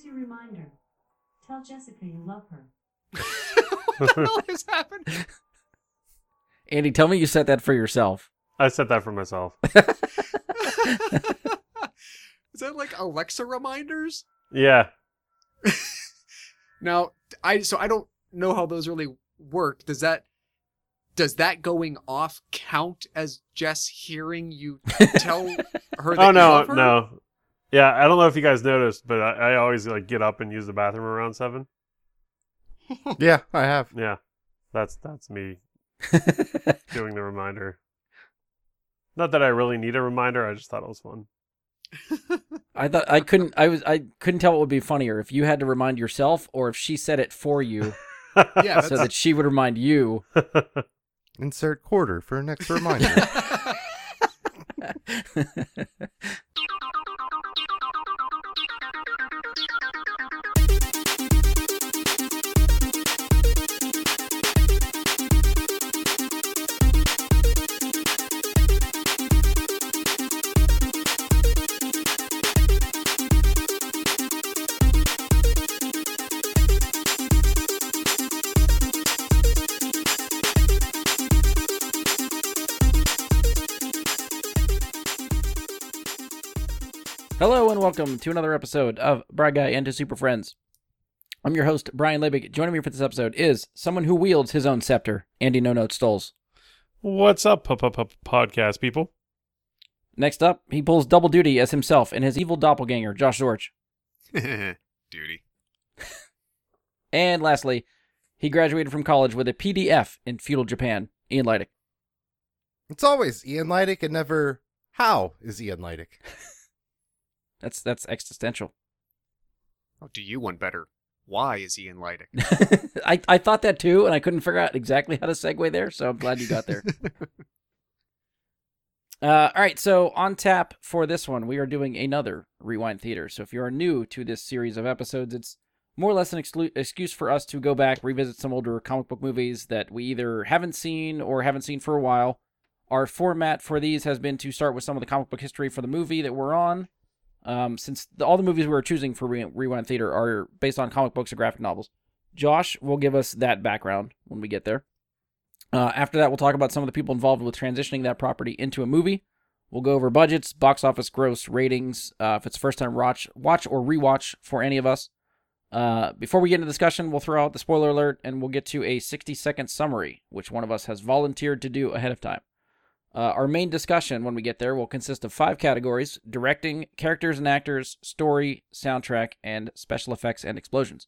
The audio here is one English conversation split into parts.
Here's your reminder. Tell Jessica you love her. what the hell has happened? Andy, tell me you said that for yourself. I said that for myself. Is that like Alexa reminders? Yeah. Now, I so I don't know how those really work. Does that does that going off count as Jess hearing you tell her that Oh you no, love her? no. Yeah, I don't know if you guys noticed, but I, I always like get up and use the bathroom around seven. Yeah, I have. Yeah, that's that's me doing the reminder. Not that I really need a reminder. I just thought it was fun. I thought I couldn't. I was. I couldn't tell what would be funnier if you had to remind yourself, or if she said it for you, Yeah, so that she would remind you. Insert quarter for next reminder. Welcome to another episode of Brad Guy and His Super Friends. I'm your host Brian Lebick. Joining me for this episode is someone who wields his own scepter, Andy No Note Stoles. What's up, podcast people? Next up, he pulls double duty as himself and his evil doppelganger, Josh Zorch. duty. And lastly, he graduated from college with a PDF in feudal Japan, Ian Leidick. it's always Ian Leidick and never how is Ian Leidick. That's that's existential. Oh, do you one better? Why is Ian Leidick? I, I thought that too, and I couldn't figure out exactly how to segue there, so I'm glad you got there. Uh, all right, so on tap for this one, we are doing another Rewind Theater. So if you are new to this series of episodes, it's more or less an exclu- excuse for us to go back, revisit some older comic book movies that we either haven't seen or haven't seen for a while. Our format for these has been to start with some of the comic book history for the movie that we're on. Um, since the, all the movies we are choosing for Re- Rewind Theater are based on comic books or graphic novels. Josh will give us that background when we get there. Uh, after that, we'll talk about some of the people involved with transitioning that property into a movie. We'll go over budgets, box office gross, ratings, uh, if it's first time watch, watch or rewatch for any of us. Uh, before we get into discussion, we'll throw out the spoiler alert and we'll get to a 60 second summary, which one of us has volunteered to do ahead of time. Uh, our main discussion when we get there will consist of five categories directing, characters and actors, story, soundtrack, and special effects and explosions.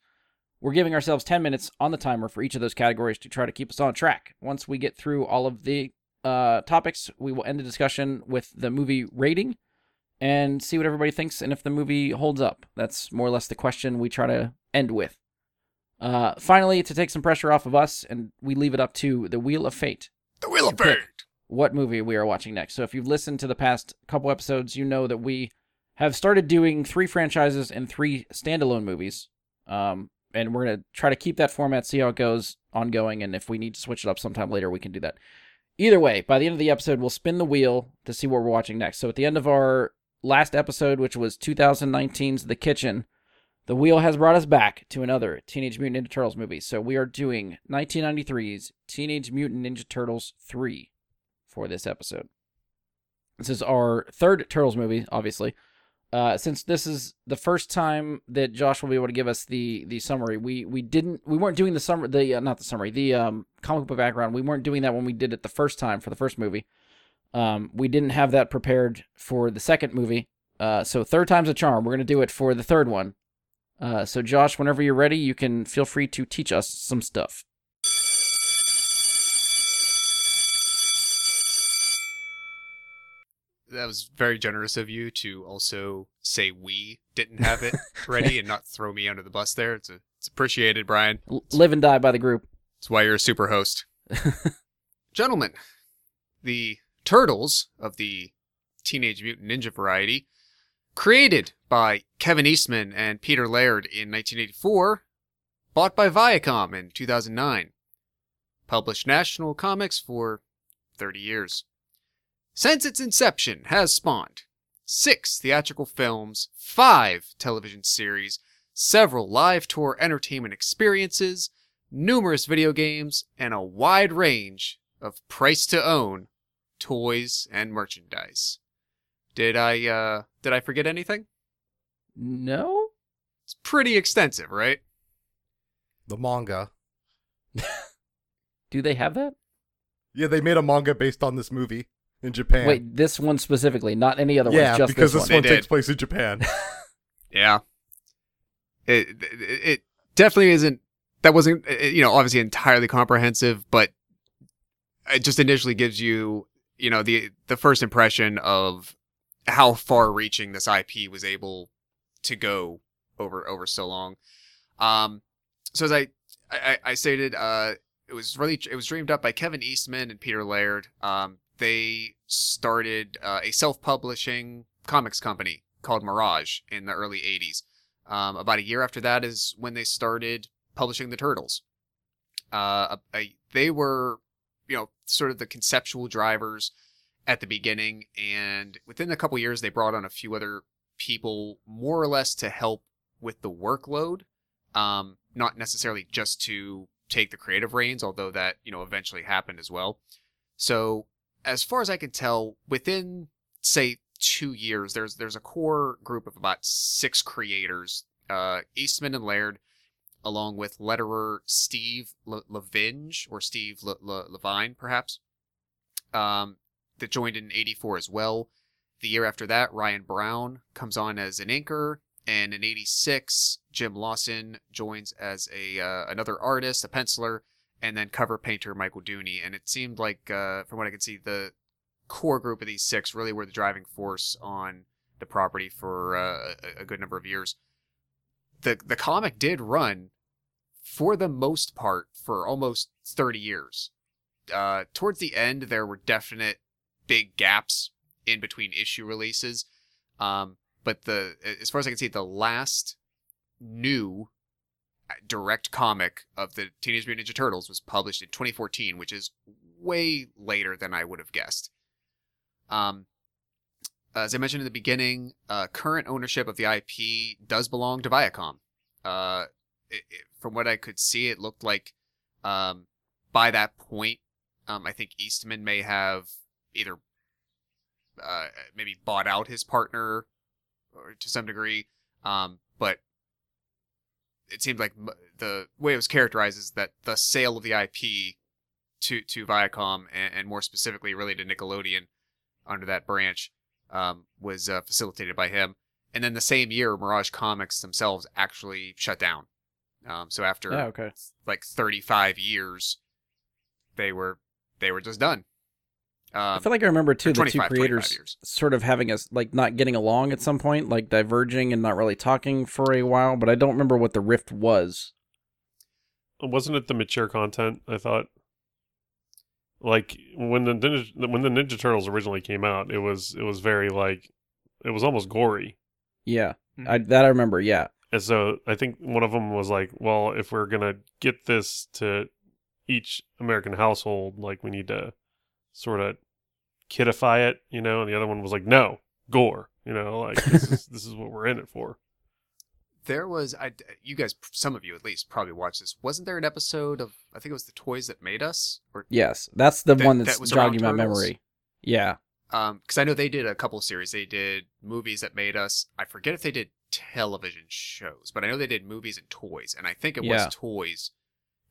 We're giving ourselves 10 minutes on the timer for each of those categories to try to keep us on track. Once we get through all of the uh, topics, we will end the discussion with the movie rating and see what everybody thinks and if the movie holds up. That's more or less the question we try to end with. Uh, finally, to take some pressure off of us, and we leave it up to the Wheel of Fate the Wheel of Fate. What movie we are watching next. So if you've listened to the past couple episodes, you know that we have started doing three franchises and three standalone movies. Um, and we're gonna try to keep that format, see how it goes ongoing, and if we need to switch it up sometime later, we can do that. Either way, by the end of the episode, we'll spin the wheel to see what we're watching next. So at the end of our last episode, which was 2019's The Kitchen, the wheel has brought us back to another Teenage Mutant Ninja Turtles movie. So we are doing 1993's Teenage Mutant Ninja Turtles 3 for this episode. This is our third Turtles movie, obviously. Uh, since this is the first time that Josh will be able to give us the the summary, we we didn't we weren't doing the summary the uh, not the summary the um comic book background. We weren't doing that when we did it the first time for the first movie. Um, we didn't have that prepared for the second movie. Uh, so third time's a charm. We're gonna do it for the third one. Uh, so Josh, whenever you're ready, you can feel free to teach us some stuff. That was very generous of you to also say we didn't have it ready and not throw me under the bus there. It's a, it's appreciated, Brian. L- live and die by the group. That's why you're a super host. Gentlemen, the Turtles of the Teenage Mutant Ninja variety, created by Kevin Eastman and Peter Laird in 1984, bought by Viacom in 2009, published National Comics for 30 years. Since its inception, has spawned six theatrical films, five television series, several live tour entertainment experiences, numerous video games, and a wide range of price to own toys and merchandise. Did I uh did I forget anything? No? It's pretty extensive, right? The manga. Do they have that? Yeah, they made a manga based on this movie in Japan. Wait, this one specifically, not any other yeah, ones, just because this this one. one takes place in Japan. Yeah. It, it it definitely isn't that wasn't you know obviously entirely comprehensive but it just initially gives you you know the the first impression of how far reaching this IP was able to go over over so long. Um so as I I, I stated uh it was really it was dreamed up by Kevin Eastman and Peter Laird. Um they started uh, a self-publishing comics company called Mirage in the early 80s. Um, about a year after that is when they started publishing the Turtles. Uh, they were, you know, sort of the conceptual drivers at the beginning, and within a couple years, they brought on a few other people, more or less to help with the workload, um, not necessarily just to take the creative reins, although that you know eventually happened as well. So, as far as I can tell, within say two years, there's there's a core group of about six creators, uh, Eastman and Laird, along with letterer Steve Le- Levinge or Steve Le- Le- Levine, perhaps, um, that joined in '84 as well. The year after that, Ryan Brown comes on as an anchor, and in '86, Jim Lawson joins as a uh, another artist, a penciler, and then cover painter Michael Dooney. And it seemed like, uh, from what I could see, the core group of these six really were the driving force on the property for uh, a, good number of years. The the comic did run for the most part for almost 30 years. Uh, towards the end, there were definite big gaps in between issue releases. Um, but the as far as I can see, the last new direct comic of the Teenage Mutant Ninja Turtles was published in 2014, which is way later than I would have guessed. Um, as I mentioned in the beginning, uh, current ownership of the IP does belong to Viacom. Uh, it, it, from what I could see, it looked like um, by that point, um, I think Eastman may have either uh, maybe bought out his partner or to some degree, um, but it seemed like the way it was characterized is that the sale of the IP to to Viacom and, and more specifically really to Nickelodeon under that branch um, was uh, facilitated by him. And then the same year, Mirage Comics themselves actually shut down. Um, so after Oh, okay. like 35 years, they were they were just done. I Um, feel like I remember too or the two 25, 25 creators sort of having us like not getting along at some point, like diverging and not really talking for a while. But I don't remember what the rift was. Wasn't it the mature content? I thought. Like when the Ninja, when the Ninja Turtles originally came out, it was it was very like it was almost gory. Yeah, Mhm. I, that I remember. Yeah, And so I think one of them was like, well, if we're gonna get this to each American household, like we need to sort of kidify it, you know. And the other one was like, no, gore, you know, like this is this is what we're in it for. There was I you guys some of you at least probably watched this. Wasn't there an episode of I think it was the Toys That Made Us or yes, that's the That- one that that's was jogging my Turtles? memory. Yeah, um because I know they did a couple series. They did movies that made us. I forget if they did television shows, but I know they did movies and toys. And I think it Yeah. was toys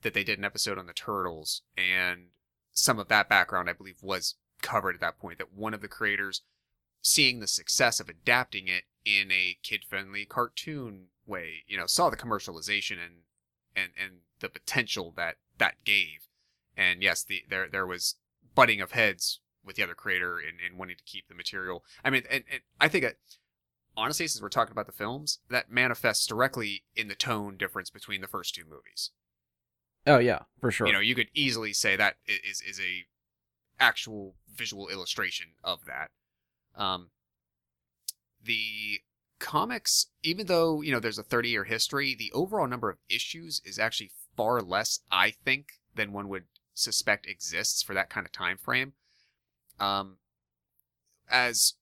that they did an episode on the turtles, and some of that background I believe was covered at that point. That one of the creators, seeing the success of adapting it in a kid-friendly cartoon way, you know, saw the commercialization and and and the potential that that gave. And yes, the there there was butting of heads with the other creator in, in wanting to keep the material. I mean, and, and I think honestly, since we're talking about the films, that manifests directly in the tone difference between the first two movies. oh yeah, for sure. You know, you could easily say that is is a actual visual illustration of that. Um, the comics, even though you know there's a 30 year history, the overall number of issues is actually far less, I think, than one would suspect exists for that kind of time frame. Um, as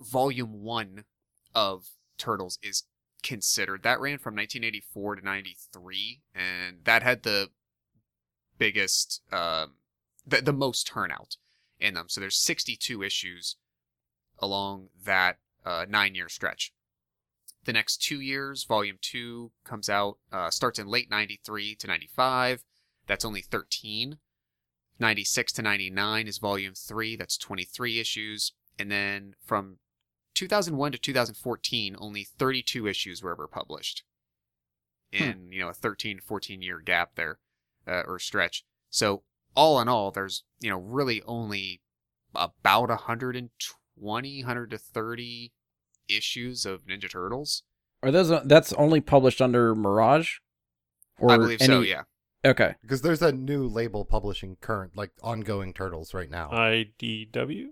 volume one of Turtles is considered. That ran from 1984 to 93, and that had the biggest, um, the, the most turnout in them. So there's 62 issues along that uh, nine year stretch. The next two years, Volume 2 comes out, uh, starts in late 93 to 95. That's only 13. 96 to 99 is Volume 3. That's 23 issues. And then from 2001 to 2014, only 32 issues were ever published in, you know, a 13 to 14 year gap there uh, or stretch. So all in all, there's, you know, really only about 120, 130 issues of Ninja Turtles. Are those that's only published under Mirage? I believe so, yeah. Okay. Because there's a new label publishing current, like ongoing Turtles right now. Uh, IDW.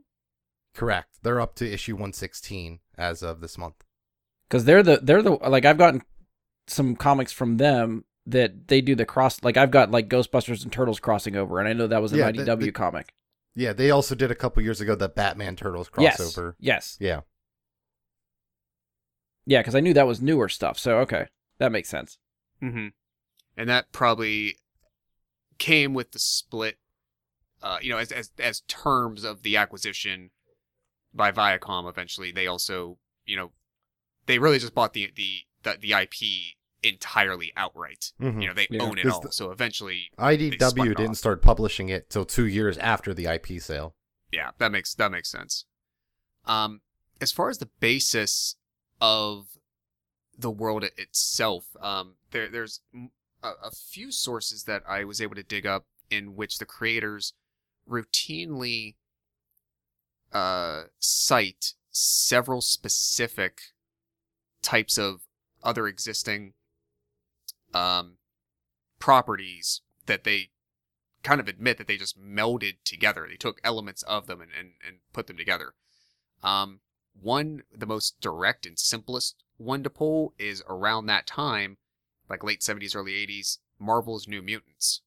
Correct. They're up to issue 116 as of this month. because they're the they're the like I've gotten some comics from them that they do the cross like I've got like Ghostbusters and Turtles crossing over, and I know that was an Yeah, IDW the- the- comic. Yeah, they also did a couple years ago the Batman Turtles Yes, crossover. yes, Yeah. yeah, because I knew that was newer stuff. So okay, that makes sense. Mm-hmm. And that probably came with the split, uh, you know, as, as as terms of the acquisition by Viacom. Eventually, they also, you know, they really just bought the the the, the IP entirely outright. Mhm. You know, they Yeah. own it all. the- so eventually, IDW didn't off. start publishing it till two years after the IP sale. yeah, that makes that makes sense. Um, as far as the basis of the world itself, um, there there's a few sources that I was able to dig up in which the creators routinely uh, cite several specific types of other existing um, properties that they kind of admit that they just melded together. They took elements of them and, and, and put them together. Um, one, the most direct and simplest one to pull is around that time, like late 70s, early 80s, Marvel's New Mutants.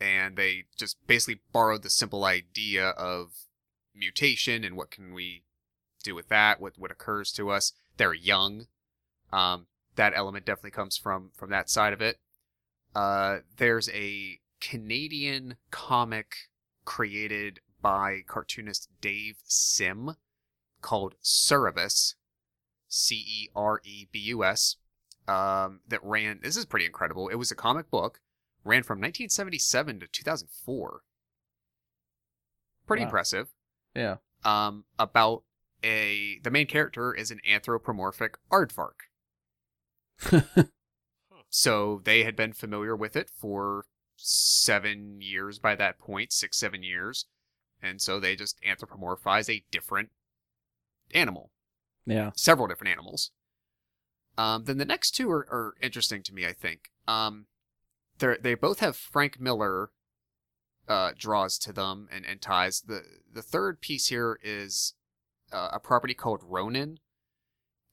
And they just basically borrowed the simple idea of mutation and what can we do with that, what, what occurs to us. They're young. Um, that element definitely comes from from that side of it. Uh, there's a Canadian comic created by cartoonist Dave Sim called Cerebus, C E R E B U S, um, that ran. This is pretty incredible. It was a comic book, ran from 1977 to 2004. Pretty Wow. impressive. Yeah. Um, about a the main character is an anthropomorphic aardvark. So they had been familiar with it for seven years by that point, six, seven years. And so they just anthropomorphize a different animal, yeah. several different animals. Um, then the next two are, are interesting to me, I think. Um, they they both have Frank Miller uh, draws to them and, and ties. The the third piece here is uh, a property called Ronin.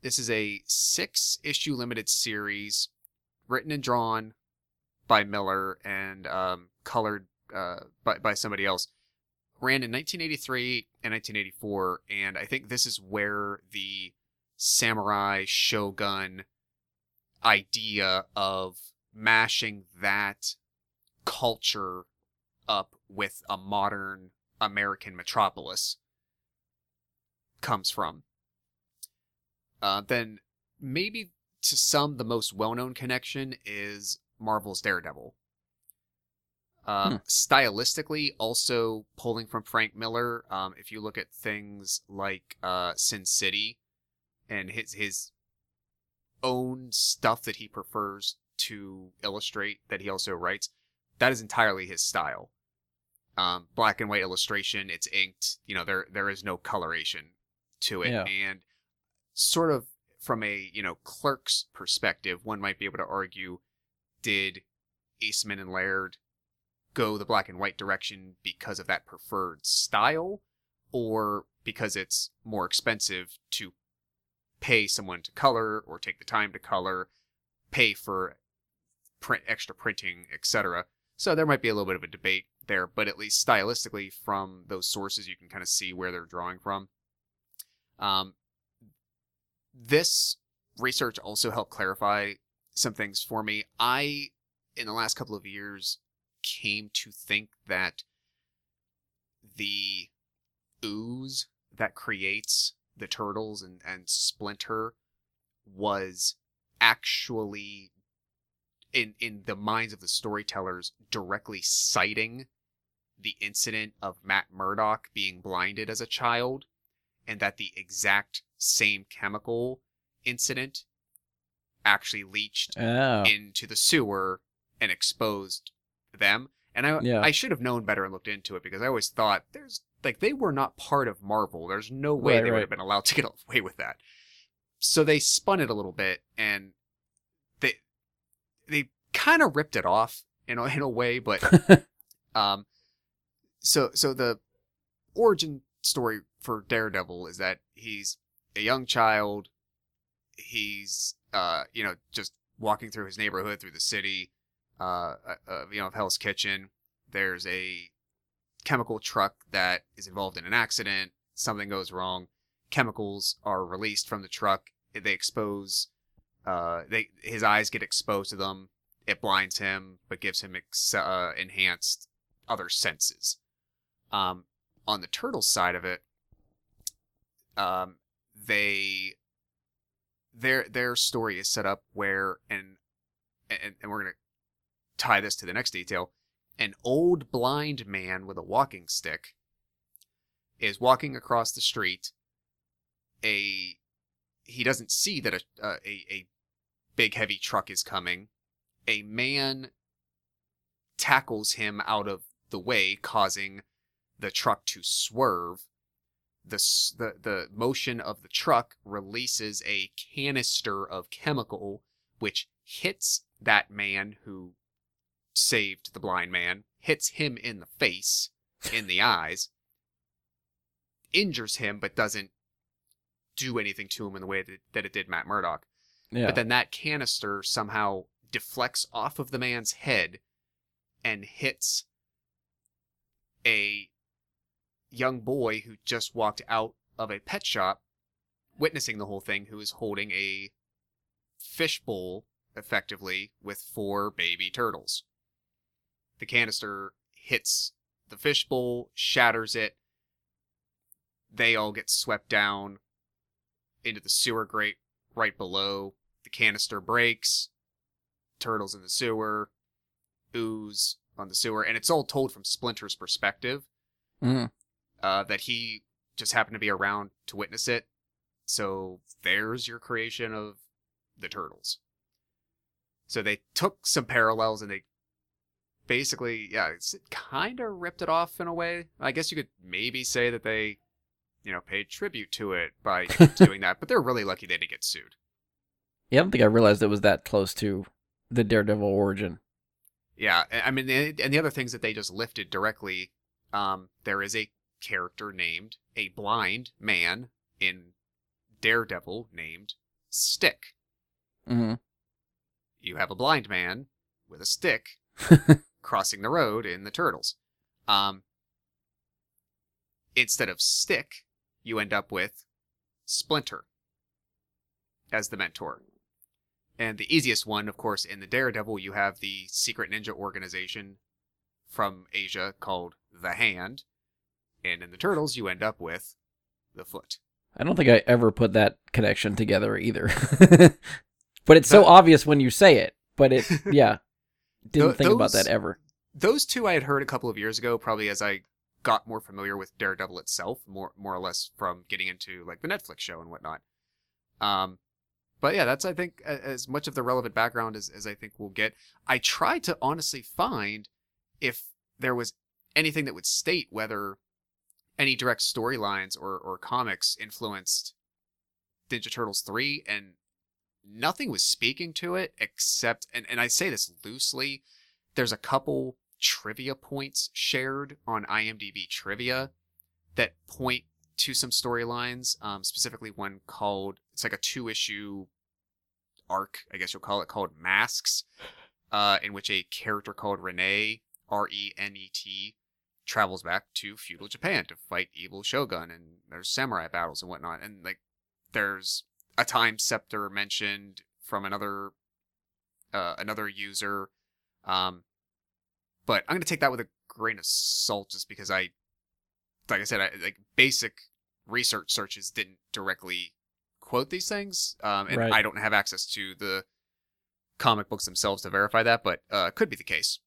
This is a six issue limited series written and drawn by Miller and um, colored uh, by, by somebody else. Ran in 1983 and 1984, and I think this is where the samurai shogun idea of mashing that culture up with a modern American metropolis comes from. Uh, then maybe to some the most well-known connection is Marvel's Daredevil. Um, Hmm. Stylistically, also pulling from Frank Miller. Um, if you look at things like uh, Sin City and his his own stuff that he prefers to illustrate, that he also writes, that is entirely his style. Um, black and white illustration. It's inked. You know, there there is no coloration to it, Yeah. and sort of from a you know clerk's perspective, one might be able to argue, did Eastman and Laird go the black and white direction because of that preferred style, or because it's more expensive to pay someone to color or take the time to color, pay for print extra printing, etc. So there might be a little bit of a debate there, but at least stylistically, from those sources, you can kind of see where they're drawing from. Um, this research also helped clarify some things for me. I, in the last couple of years, came to think that the ooze that creates the turtles and, and Splinter was actually in in the minds of the storytellers directly citing the incident of Matt Murdock being blinded as a child and that the exact same chemical incident actually leached Oh. into the sewer and exposed them. And I Yeah. I should have known better and looked into it because I always thought there's like they were not part of Marvel. There's no way Right, they would have been allowed to get away with that. So they spun it a little bit and they they kind of ripped it off in a, in a way, but um so so the origin story for Daredevil is that he's a young child. He's uh you know just walking through his neighborhood through the city uh, uh you know of Hell's Kitchen. There's a chemical truck that is involved in an accident. Something goes wrong. Chemicals are released from the truck. They expose uh they his eyes get exposed to them. It blinds him but gives him ex- uh, enhanced other senses. Um, on the turtle side of it, um, they their their story is set up where and and, and we're gonna tie this to the next detail. An old blind man with a walking stick is walking across the street. A he doesn't see that a a, a, a big heavy truck is coming. A man tackles him out of the way, causing the truck to swerve. The, the the motion of the truck releases a canister of chemical, which hits that man who saved the blind man, hits him in the face, in the eyes, injures him, but doesn't do anything to him in the way that, that it did Matt Murdock. yeah. But then that canister somehow deflects off of the man's head and hits a young boy who just walked out of a pet shop, witnessing the whole thing, who is holding a fishbowl, effectively, with four baby turtles. The canister hits the fishbowl, shatters it. They all get swept down into the sewer grate right below. The canister breaks. Turtles in the sewer. Ooze on the sewer. And it's all told from Splinter's perspective Mhm. Uh, that he just happened to be around to witness it. So there's your creation of the turtles. So they took some parallels and they basically, yeah, it's kind of ripped it off in a way. I guess you could maybe say that they, you know, paid tribute to it by doing that, but they're really lucky they didn't get sued. Yeah, I don't think I realized it was that close to the Daredevil origin. Yeah, I mean, and and the other things that they just lifted directly, um, there is a character named a blind man in Daredevil named Stick. hmm You have a blind man with a stick crossing the road in the Turtles. Um, instead of Stick, you end up with Splinter as the mentor. And the easiest one, of course, in the Daredevil, you have the secret ninja organization from Asia called The Hand. And in the Turtles, you end up with the Foot. I don't think I ever put that connection together either. but it's so That- obvious when you say it. But it, yeah, didn't Th- think about that ever. those two I had heard a couple of years ago, probably as I got more familiar with Daredevil itself, more more or less from getting into like the Netflix show and whatnot. Um, but yeah, that's I think as much of the relevant background as, as I think we'll get. I tried to honestly find if there was anything that would state whether any direct storylines or or comics influenced Ninja Turtles three, and nothing was speaking to it except, and and I say this loosely there's a couple trivia points shared on IMDb trivia that point to some storylines, um, specifically one called it's like a two issue arc, I guess you'll call it, called Masks, uh, in which a character called Renet R E N E T travels back to feudal Japan to fight evil shogun, and there's samurai battles and whatnot, and like there's a time scepter mentioned from another uh, another user. Um, but I'm gonna take that with a grain of salt, just because I, like I said, I, like basic research searches didn't directly quote these things, um, and Right. I don't have access to the comic books themselves to verify that, but uh, could be the case.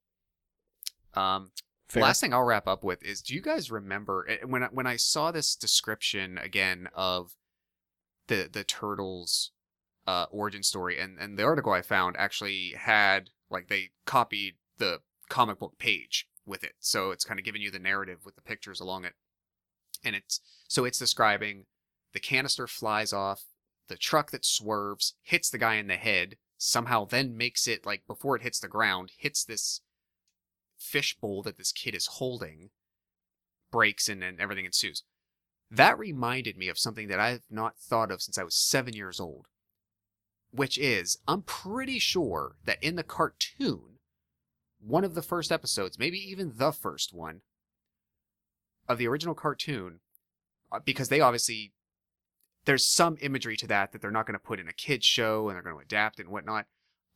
Um, Fair. Last thing I'll wrap up with is: Do you guys remember eh, when when I saw this description again of the the turtles' uh, origin story, and and the article I found actually had like they copied the comic book page with it, so it's kind of giving you the narrative with the pictures along it, and it's so it's describing the canister flies off, the truck that swerves hits the guy in the head, somehow then makes it like before it hits the ground, hits this fishbowl that this kid is holding, breaks and, and everything ensues. That reminded me of something that I've not thought of since I was seven years old. Which is, I'm pretty sure that in the cartoon, one of the first episodes, maybe even the first one, of the original cartoon, uh, because they obviously, there's some imagery to that that they're not going to put in a kid's show and they're going to adapt and whatnot.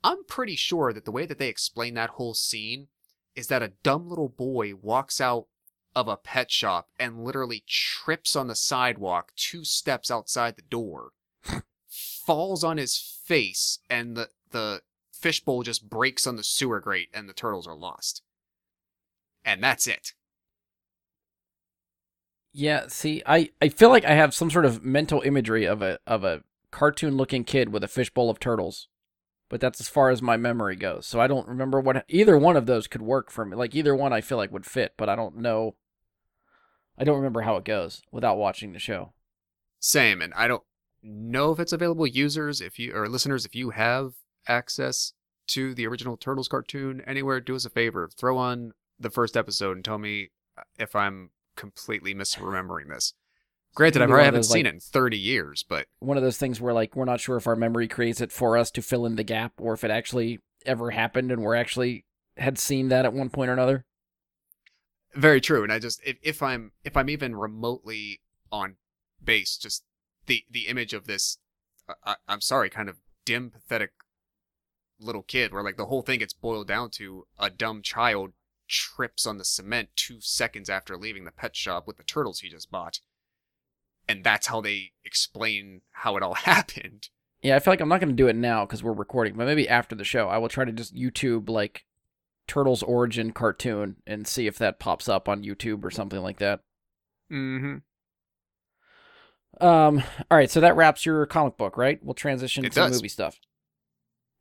I'm pretty sure that the way that they explain that whole scene is that a dumb little boy walks out of a pet shop and literally trips on the sidewalk two steps outside the door, falls on his face, and the, the fishbowl just breaks on the sewer grate and the turtles are lost. And that's it. Yeah, see, I, I feel like I have some sort of mental imagery of a of a cartoon looking kid with a fishbowl of turtles. But that's as far as my memory goes. So I don't remember what either one of those could work for me. Like either one I feel like would fit, but I don't know I don't remember how it goes without watching the show. Same, and I don't know if it's available. Users, if you or listeners, if you have access to the original Turtles cartoon anywhere, do us a favor, throw on the first episode and tell me uh, if I'm completely misremembering this. Granted, I probably haven't those, seen like- it in 30 years, but One of those things where like we're not sure if our memory creates it for us to fill in the gap or if it actually ever happened and we're actually had seen that at one point or another. very true. And I just if, if I'm if I'm even remotely on base, just the the image of this, I, I- I'm sorry, kind of dim, pathetic little kid, where like the whole thing gets boiled down to a dumb child trips on the cement two seconds after leaving the pet shop with the turtles he just bought, and that's how they explain how it all happened. Yeah, I feel like I'm not going to do it now because we're recording, but maybe after the show, I will try to just YouTube like Turtles origin cartoon and see if that pops up on YouTube or something like that. Mm-hmm. Um, all right, so that wraps your comic book, right? We'll transition It to does. movie stuff.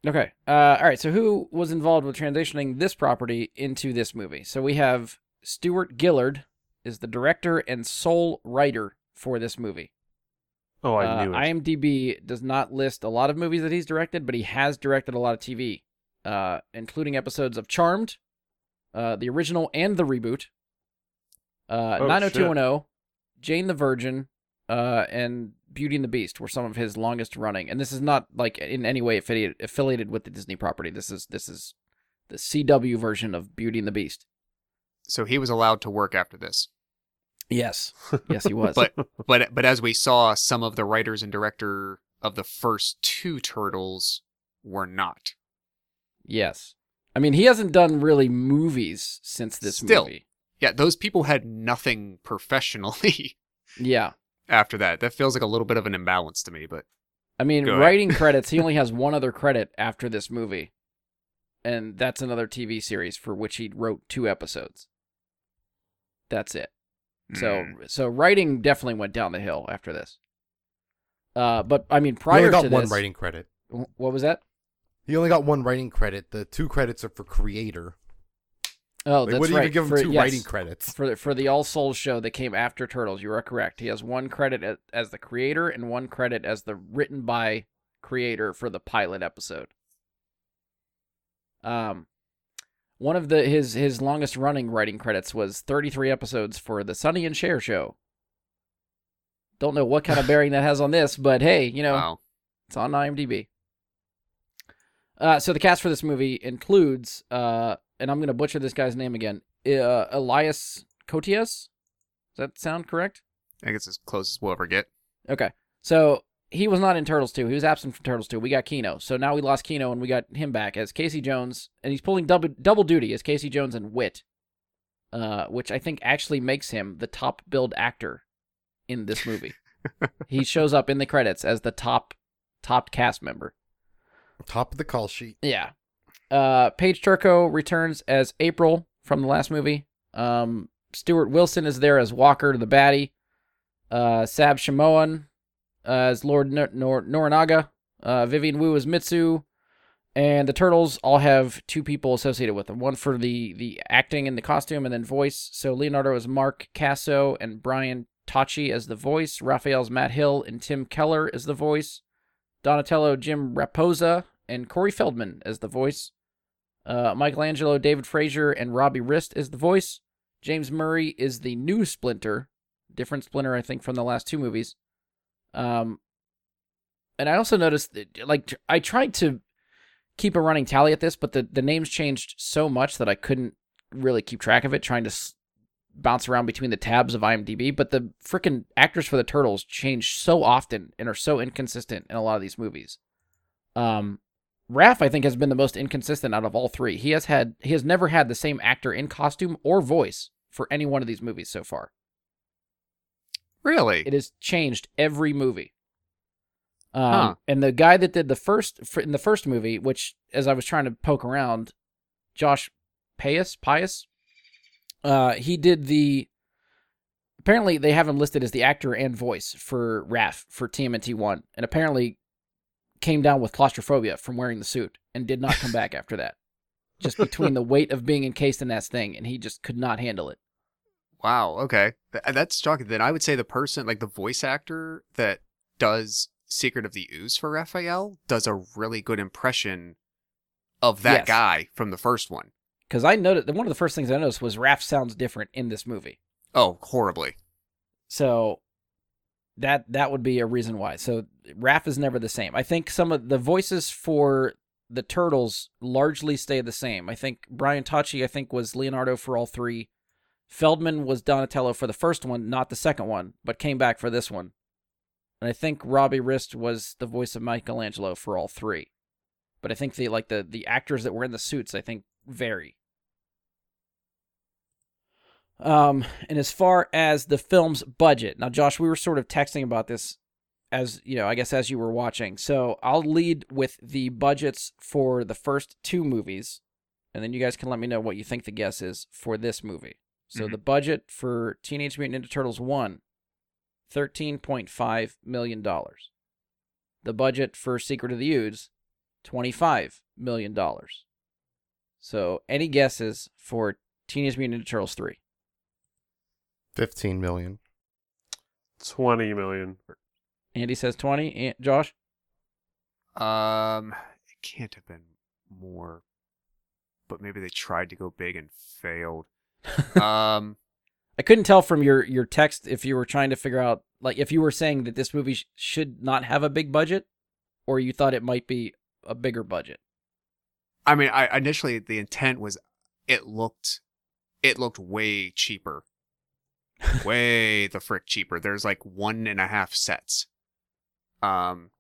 Okay. Uh, all right. So who was involved with transitioning this property into this movie? So we have Stuart Gillard is the director and sole writer for this movie. Oh, I Uh, knew it. IMDb does not list a lot of movies that he's directed, but he has directed a lot of TV, uh, including episodes of Charmed, uh, the original and the reboot, uh, Oh, 90210, Jane the Virgin, uh, and Beauty and the Beast were some of his longest running. And this is not like in any way affiliated affiliated with the Disney property. This is this is the CW version of Beauty and the Beast. So he was allowed to work after this. Yes, yes, he was. But but but as we saw, some of the writers and director of the first two turtles were not. yes, I mean he hasn't done really movies since this Still. movie. Yeah, those people had nothing professionally Yeah. after that. That feels like a little bit of an imbalance to me, but I mean, writing credits, he only has one other credit after this movie. And that's another TV series for which he wrote two episodes. That's it. So mm, so writing definitely went down the hill after this. Uh but I mean prior only got to one this writing credit. what was that? He only got one writing credit. The two credits are for creator. Oh, They that's wouldn't right. even give him for, two yes, writing credits. For the, for the All Souls show that came after Turtles, you are correct. He has one credit as, as the creator and one credit as the written by creator for the pilot episode. Um, one of the his his longest running writing credits was 33 episodes for the Sonny and Cher show. Don't know what kind of bearing that has on this, but hey, you know, wow. it's on IMDb. Uh, so the cast for this movie includes, uh, and I'm going to butcher this guy's name again, uh, Elias Koteas. Does that sound correct? I guess as close as we'll ever get. Okay. So he was not in Turtles 2. He was absent from Turtles 2. We got Keno. So now we lost Keno and we got him back as Casey Jones. And he's pulling double, double duty as Casey Jones and Whit, uh, which I think actually makes him the top billed actor in this movie. he shows up in the credits as the top top cast member. Top of the call sheet. Yeah. Uh, Paige Turco returns as April from the last movie. Um, Stuart Wilson is there as Walker the baddie. Uh, Sab Shimono as Lord Nor- Nor- Norinaga. Uh, Vivian Wu as Mitsu. And the Turtles all have two people associated with them. One for the, the acting and the costume and then voice. So Leonardo is Mark Caso and Brian Tochi as the voice. Raphael's Matt Hill and Tim Kelleher as the voice. Donatello Jim Raposa and Corey Feldman as the voice. Uh, Michelangelo David Fraser and Robbie Rist as the voice. James Murray is the new Splinter, different Splinter I think from the last two movies. Um, and I also noticed that, like I tried to keep a running tally at this, but the the names changed so much that I couldn't really keep track of it. Trying to s- bounce around between the tabs of IMDb, but the freaking actors for the Turtles change so often and are so inconsistent in a lot of these movies. Um, Raph, I think, has been the most inconsistent out of all three. He has had he has never had the same actor in costume or voice for any one of these movies so far. Really? It has changed every movie. Um, Huh. and the guy that did the first in the first movie, which as I was trying to poke around, Josh Pius, Pius, uh, he did the. Apparently, they have him listed as the actor and voice for Raph for TMNT One, and apparently came down with claustrophobia from wearing the suit and did not come back after that. Just between the weight of being encased in that thing, and he just could not handle it. Wow. Okay. Th- that's shocking. Then I would say the person, like the voice actor that does Secret of the Ooze for Raphael, does a really good impression of that Yes. guy from the first one. Because I noticed one of the first things I noticed was Raph sounds different in this movie. Oh, horribly. So that that would be a reason why. So Raph is never the same. I think some of the voices for the turtles largely stay the same. I think Brian Tochi I think was Leonardo for all three. Feldman was Donatello for the first one, not the second one, but came back for this one. And I think Robbie Rist was the voice of Michelangelo for all three. But I think the like the the actors that were in the suits I think vary. Um, and as far as the film's budget, now Josh, we were sort of texting about this as you know, I guess as you were watching. So I'll lead with the budgets for the first two movies, and then you guys can let me know what you think the guess is for this movie. So Mhm. the budget for Teenage Mutant Ninja Turtles one, thirteen point five million dollars. The budget for Secret of the Ooze, twenty-five million dollars. So any guesses for Teenage Mutant Ninja Turtles three? 15 million. 20 million. Andy says 20. An- Josh? Um, it can't have been more, but maybe they tried to go big and failed. um, I couldn't tell from your, your text if you were trying to figure out, like, if you were saying that this movie sh- should not have a big budget or you thought it might be a bigger budget. I mean, I initially the intent was it looked it looked way cheaper. way the frick cheaper. There's like one and a half sets. Um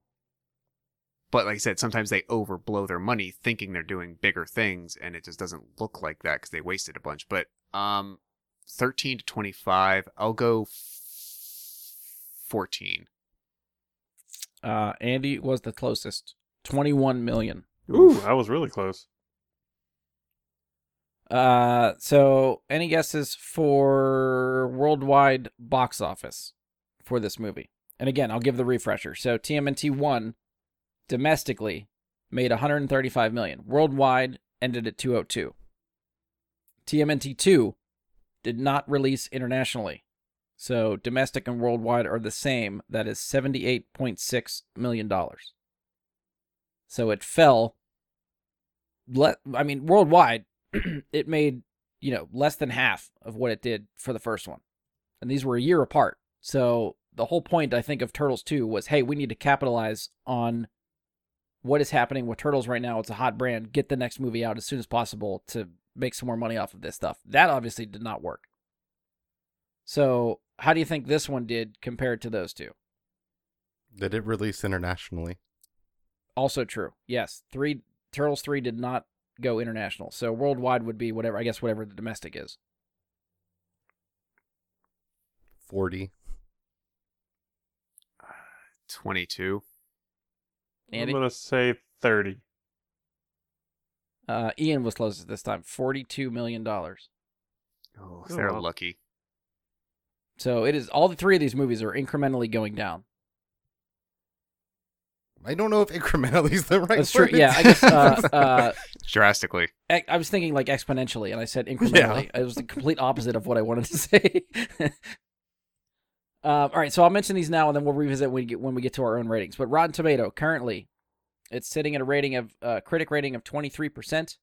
but like I said, sometimes they overblow their money thinking they're doing bigger things and it just doesn't look like that because they wasted a bunch. But um 13 to 25, I'll go f- 14. Uh, Andy was the closest. 21 million. Ooh, I was really close. Uh, so any guesses for worldwide box office for this movie? And again, I'll give the refresher. So TMNT 1 domestically made 135 million. Worldwide ended at 202. TMNT 2 did not release internationally. So domestic and worldwide are the same. That is 78.6 million dollars. So it fell le- I mean worldwide it made you know less than half of what it did for the first one and these were a year apart so the whole point i think of turtles 2 was hey we need to capitalize on what is happening with turtles right now it's a hot brand get the next movie out as soon as possible to make some more money off of this stuff that obviously did not work so how do you think this one did compared to those two Did it release internationally? Also true. Yes, three Turtles three did not go international, so worldwide would be whatever. I guess whatever the domestic is. 40. Uh, 22. Andy? I'm gonna say thirty. Uh, Ian was closest this time, forty-two million dollars. Oh, they're wow. lucky. So it is all the three of these movies are incrementally going down. I don't know if incrementally is the right That's true. word. Yeah, I guess. Uh, uh, Drastically. I I was thinking like exponentially, and I said incrementally. It was the complete opposite of what I wanted to say. uh, all right, so I'll mention these now, and then we'll revisit when we get when we get to our own ratings. But Rotten Tomato currently, it's sitting at a rating of uh, critic rating of twenty three percent,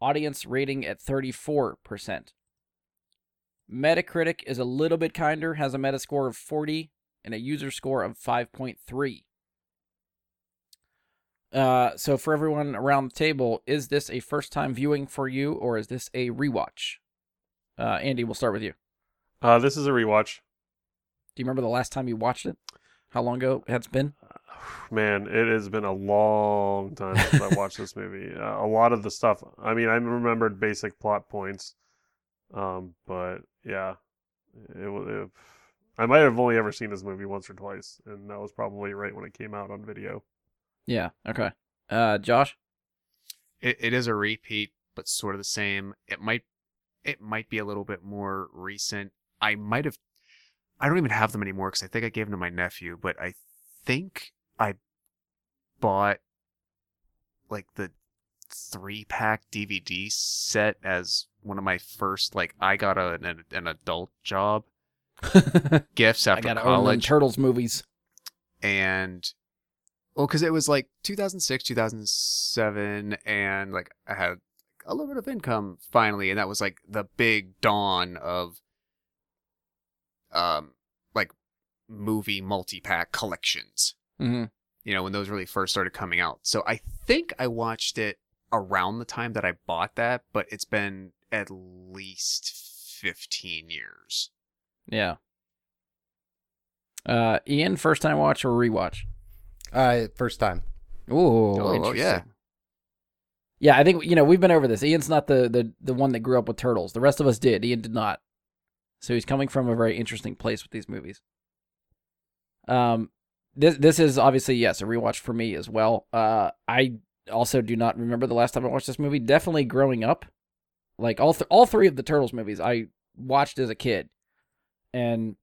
audience rating at thirty four percent. Metacritic is a little bit kinder, has a Metascore of forty and a user score of five point three. Uh, so for everyone around the table, is this a first time viewing for you, or is this a rewatch? Uh, Andy, we'll start with you. Uh, this is a rewatch. Do you remember the last time you watched it? How long ago it's been? Man, it has been a long time since I watched this movie. Uh, a lot of the stuff. I mean, I remembered basic plot points, um, but yeah, it, wa- it. I might have only ever seen this movie once or twice, and that was probably right when it came out on video. Yeah. Okay. Uh, Josh. It, it is a repeat, but sort of the same. It might it might be a little bit more recent. I might have I don't even have them anymore because I think I gave them to my nephew, but I think I bought like the three pack DVD set as one of my first like I got a, an, an adult job. Gifts I after got to own them college. Turtles movies. and well because it was like 2006 2007 and like i had a little bit of income finally and that was like the big dawn of um like movie multi-pack collections hmm you know when those really first started coming out so i think i watched it around the time that i bought that but it's been at least 15 years Yeah. Uh, Ian, first time watch or rewatch? Uh, first time. Ooh, Oh, interesting. yeah. Yeah, I think you know we've been over this. Ian's not the the the one that grew up with turtles. The rest of us did. Ian did not. So he's coming from a very interesting place with these movies. Um, this this is obviously yes a rewatch for me as well. Uh, I also do not remember the last time I watched this movie. Definitely growing up, like all th- all three of the turtles movies I watched as a kid, and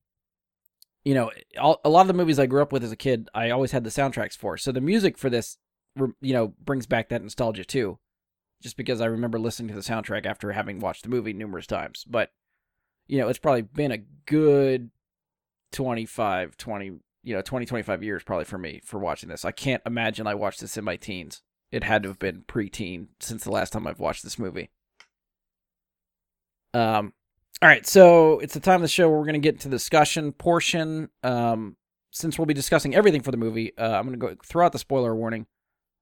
you know all, a lot of the movies I grew up with as a kid I always had the soundtracks for. So the music for this, you know, brings back that nostalgia too just because I remember listening to the soundtrack after having watched the movie numerous times. But, you know, it's probably been a good 25, 20, you know, 20, 25 years probably for me for watching this. I can't imagine I watched this in my teens. It had to have been preteen since the last time I've watched this movie. Um, all right, so it's the time of the show where we're going to get into the discussion portion. Um, since we'll be discussing everything for the movie, uh, I'm going to go throw out the spoiler warning.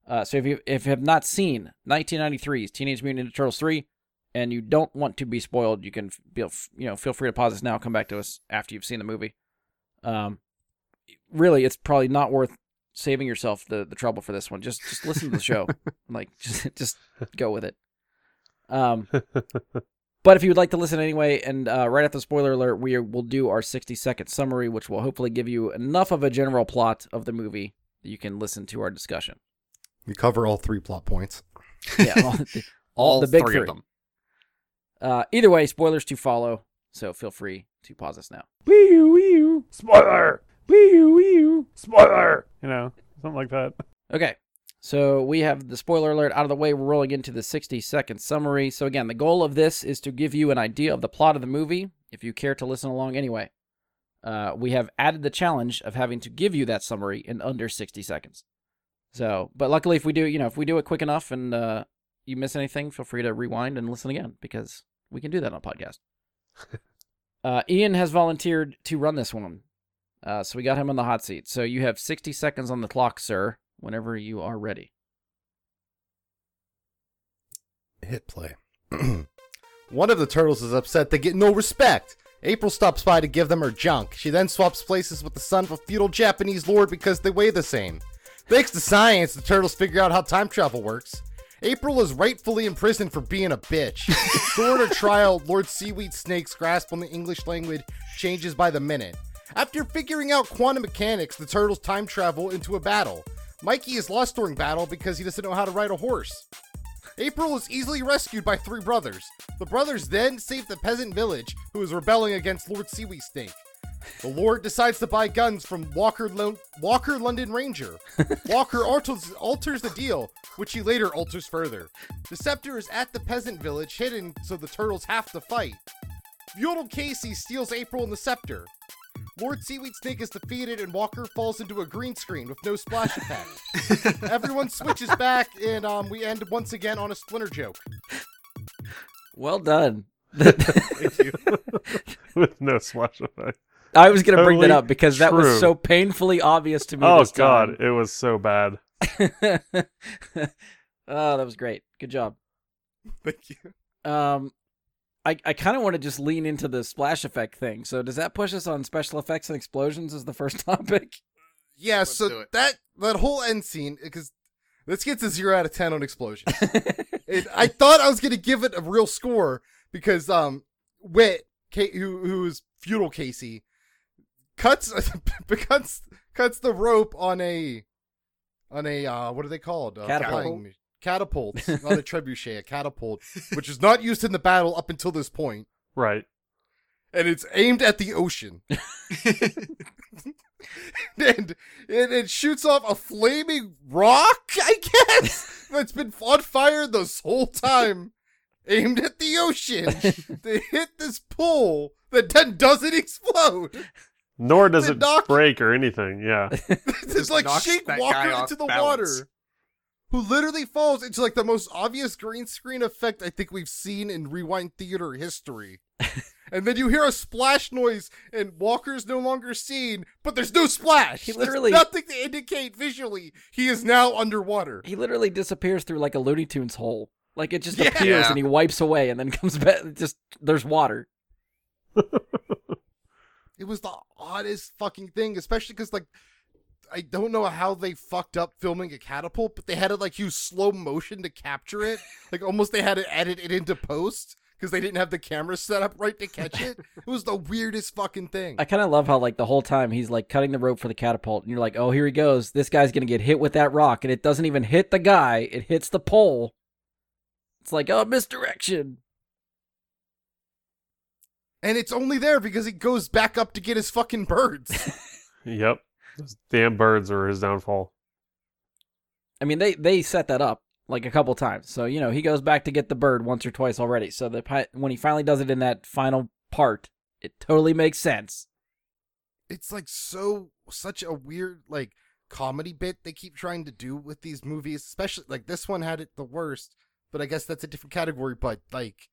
Uh, so if you if you have not seen 1993's Teenage Mutant Ninja Turtles 3 and you don't want to be spoiled, you can feel you know feel free to pause this now, come back to us after you've seen the movie. Um, really, it's probably not worth saving yourself the, the trouble for this one. Just just listen to the show, like just just go with it. Um, but if you would like to listen anyway, and uh, right after the spoiler alert, we will do our 60 second summary, which will hopefully give you enough of a general plot of the movie that you can listen to our discussion. We cover all three plot points. Yeah, all, the, all the big three three. of them Uh, either way, spoilers to follow. So feel free to pause this now. Wee you, wee you, spoiler. Wee you, wee you, spoiler. You know, something like that. Okay, so we have the spoiler alert out of the way. We're rolling into the 60 second summary. So again, the goal of this is to give you an idea of the plot of the movie. If you care to listen along anyway, uh, we have added the challenge of having to give you that summary in under 60 seconds. So, but luckily, if we do, you know, if we do it quick enough and uh, you miss anything, feel free to rewind and listen again because we can do that on a podcast. uh, Ian has volunteered to run this one. Uh, so we got him on the hot seat. So you have 60 seconds on the clock, sir, whenever you are ready. Hit play. One of the turtles is upset they get no respect April stops by to give them her junk. She then swaps places with the son of a feudal Japanese lord because they weigh the same. Thanks to science, the turtles figure out how time travel works. April is rightfully imprisoned for being a bitch. During her trial, Lord Seaweed Snake's grasp on the English language changes by the minute. After figuring out quantum mechanics, the turtles time travel into a battle. Mikey is lost during battle because he doesn't know how to ride a horse. April is easily rescued by three brothers. The brothers then save the peasant village who is rebelling against Lord Seaweed Snake. The Lord decides to buy guns from Walker, Lo- Walker London Ranger. Walker alters, alters the deal, which he later alters further. The scepter is at the peasant village, hidden so the turtles have to fight. Feudal Casey steals April and the scepter. Lord Seaweed Snake is defeated and Walker falls into a green screen with no splash effect. Everyone switches back and um, we end once again on a splinter joke. Well done. Thank you. with no splash effect. I was gonna bring that up because that was so painfully obvious to me. Oh this god, time. it was so bad. oh, that was great. Good job. Thank you. Um, I I kind of want to just lean into the splash effect thing. So does that push us on special effects and explosions as the first topic? Yeah, Let's so that that whole end scene because let's get to zero out of ten on explosions. it, I thought I was gonna give it a real score because um Whit, Ka- who who's feudal Casey, cuts cuts cuts the rope on a on a uh what are they called? Uh, Catapult. flying ma- Catapult, not a trebuchet, a catapult, which is not used in the battle up until this point, Right. and it's aimed at the ocean. and it, it shoots off a flaming rock, I guess, that's been on fire this whole time, aimed at the ocean to hit this pool that then doesn't explode. Nor does it knock- break or anything. Yeah. it's like knocks shake Walker into the balance. water. Who literally falls into like the most obvious green screen effect I think we've seen in rewind theater history. and then you hear a splash noise and Walker's no longer seen, but there's no splash. He There's literally- nothing to indicate visually he is now underwater. he literally disappears through like a Looney Tunes hole. Like it just Yeah. appears and he wipes away and then comes back. Just there's water. It was the oddest fucking thing, especially because like I don't know how they fucked up filming a catapult, but they had to like use slow motion to capture it. like almost they had to edit it into post because they didn't have the camera set up right to catch it. it was the weirdest fucking thing. I kind of love how like the whole time he's like cutting the rope for the catapult, and you're like, oh, here he goes. This guy's gonna get hit with that rock, and it doesn't even hit the guy. It hits the pole. It's like, oh, misdirection. and it's only there because he goes back up to get his fucking birds. Yep. Those damn birds were his downfall. I mean, they they set that up like a couple times. So you know, he goes back to get the bird once or twice already. So the pi- when he finally does it in that final part, it totally makes sense. it's like so such a weird like comedy bit they keep trying to do with these movies especially like this one had it the worst but i guess that's a different category but like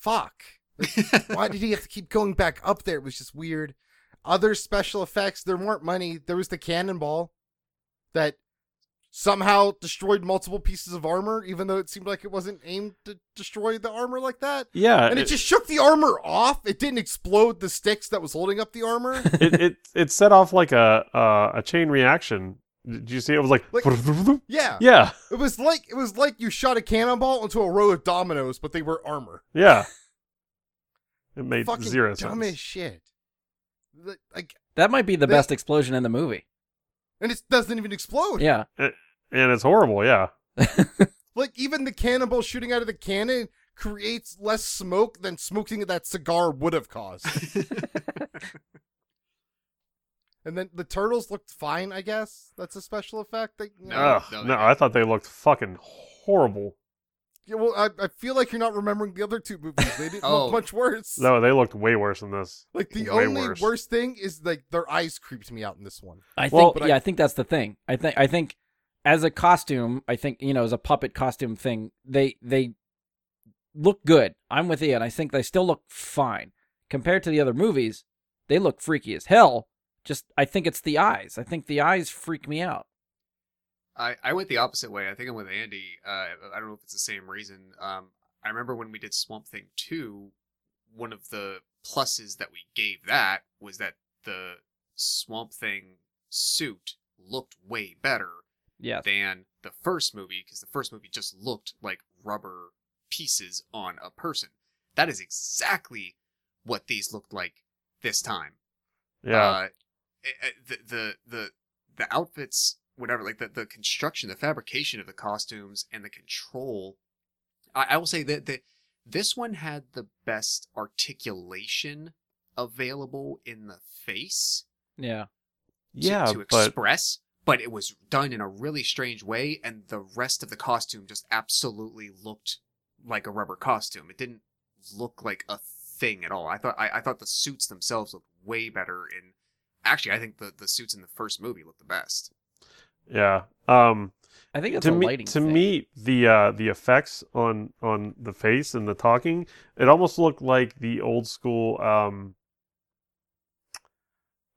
fuck Like, why did he have to keep going back up there it was just weird other special effects there weren't money there was the cannonball that somehow destroyed multiple pieces of armor even though it seemed like it wasn't aimed to destroy the armor like that Yeah. and it, just shook the armor off it didn't explode the sticks that was holding up the armor it, it it set off like a uh, a chain reaction. Did you see? It was like, Like- yeah yeah, It was like it was like you shot a cannonball into a row of dominoes, but they were armor. yeah. It made Fucking zero dumb sense. as shit. Like- Like, That might be the They- best explosion in the movie. and it doesn't even explode. Yeah. and it's horrible. Yeah, Like even the cannonball shooting out of the cannon creates less smoke than smoking that cigar would have caused. and then the turtles looked fine. I guess that's a special effect. They, No. Ugh, no, no, they- I thought they looked fucking horrible. Yeah, well, I, I feel like you're not remembering the other two movies. They didn't Oh. look much worse. No, they looked way worse than this. Like the way only worse. worst thing is like their eyes creeped me out in this one. I Well- think But I- yeah, I think that's the thing. I think I think as a costume, I think you know, as a puppet costume thing, they they look good. I'm with Ian. I think they still look fine compared to the other movies. They look freaky as hell. Just I think it's the eyes. I think the eyes freak me out. I, I went the opposite way. I think I'm with Andy. Uh, I don't know if it's the same reason. Um, I remember when we did Swamp Thing 2, one of the pluses that we gave that was that the Swamp Thing suit looked way better Yes. than the first movie because the first movie just looked like rubber pieces on a person. That is exactly what these looked like this time. Yeah. Uh, eh, eh, the the the the outfits, whatever, like the the construction, the fabrication of the costumes, and the control. I, I will say that the this one had the best articulation available in the face Yeah. to, yeah, to but express, but it was done in a really strange way, and the rest of the costume just absolutely looked like a rubber costume. It didn't look like a thing at all. I thought I, I thought the suits themselves looked way better in. Actually, I think the, the suits in the first movie looked the best. Yeah. Um, I think it's to a me, lighting to thing. me, the uh, the effects on on the face and the talking, it almost looked like the old school um,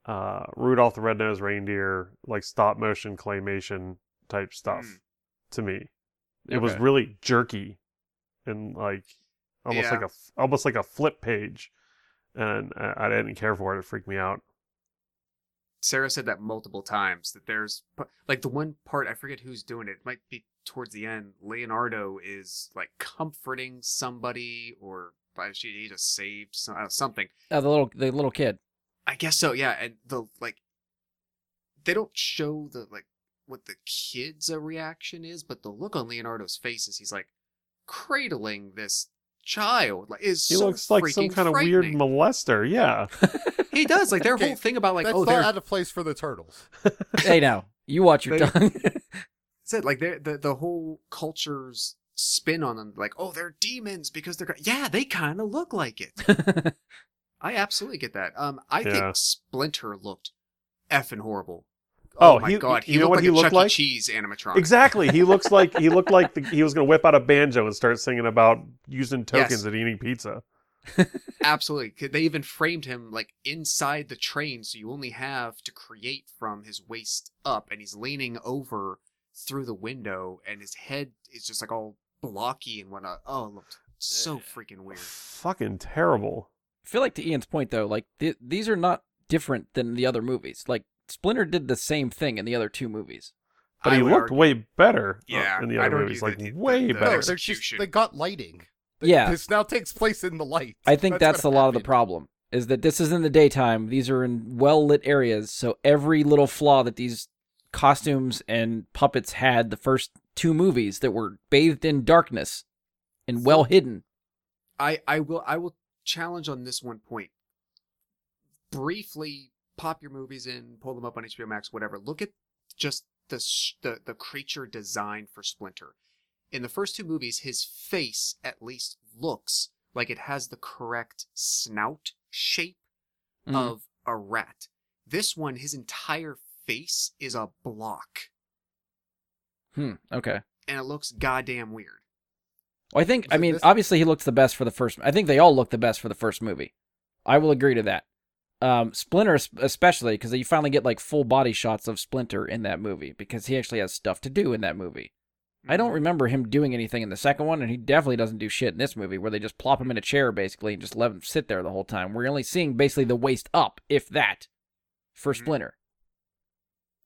uh, Rudolph the Red-Nosed Reindeer, like stop motion claymation type stuff. Mm. To me, it was really jerky and like almost Yeah. like a f- almost like a flip page, and I, I didn't care for it. It freaked me out. Sarah said that multiple times that there's like the one part I forget who's doing it. It might be towards the end. Leonardo is like comforting somebody, or but she he just saved some, uh, something. Uh, the little the little kid. I guess so. Yeah, and the like, they don't show the like what the kid's uh, reaction is, but the look on Leonardo's face as he's like cradling this child like is He so looks like some kind of weird molester. Yeah. he does like their Okay, whole thing about like That's oh not they're out of place for the turtles. hey now, you watch your They- tongue. said like the the whole culture's spin on them like oh they're demons because they're yeah they kind of look like it i absolutely get that um i Yeah. think splinter looked effing horrible Oh, my he- god he you know what like he a looked Chuck like? E. cheese animatronic Exactly. He looks like he looked like the, he was going to whip out a banjo and start singing about using tokens Yes. and eating pizza. Absolutely 'Cause they even framed him like inside the train so you only have to create from his waist up and he's leaning over through the window and his head is just like all blocky and whatnot oh it looked so freaking weird Fucking terrible. I feel like to Ian's point though, like th- these are not different than the other movies. Like Splinter did the same thing in the other two movies. But I he looked argue- way better uh, Yeah, in the other argue movies. that Like the- the- way the better. they're just they got lighting. Yeah. This now takes place in the light. I think that's, what a lot of the problem. Is that this is in the daytime. These are in well lit areas, so every little flaw that these costumes and puppets had the first two movies that were bathed in darkness and well hidden. I I will I will challenge on this one point. Briefly pop your movies in, pull them up on HBO Max, whatever. Look at just the sh- the the creature design for Splinter. In the first two movies, his face at least looks like it has the correct snout shape Mhm. of a rat. This one, his entire face is a block, Hmm. Okay. and it looks goddamn weird. Well, I think. I mean, this- obviously, he looks the best for the first. I think they all look the best for the first movie. I will agree to that. Um, Splinter, especially because you finally get like full body shots of Splinter in that movie because he actually has stuff to do in that movie. I don't remember him doing anything in the second one, and he definitely doesn't do shit in this movie where they just plop him in a chair basically and just let him sit there the whole time. We're only seeing basically the waist up, if that, for Mhm. Splinter.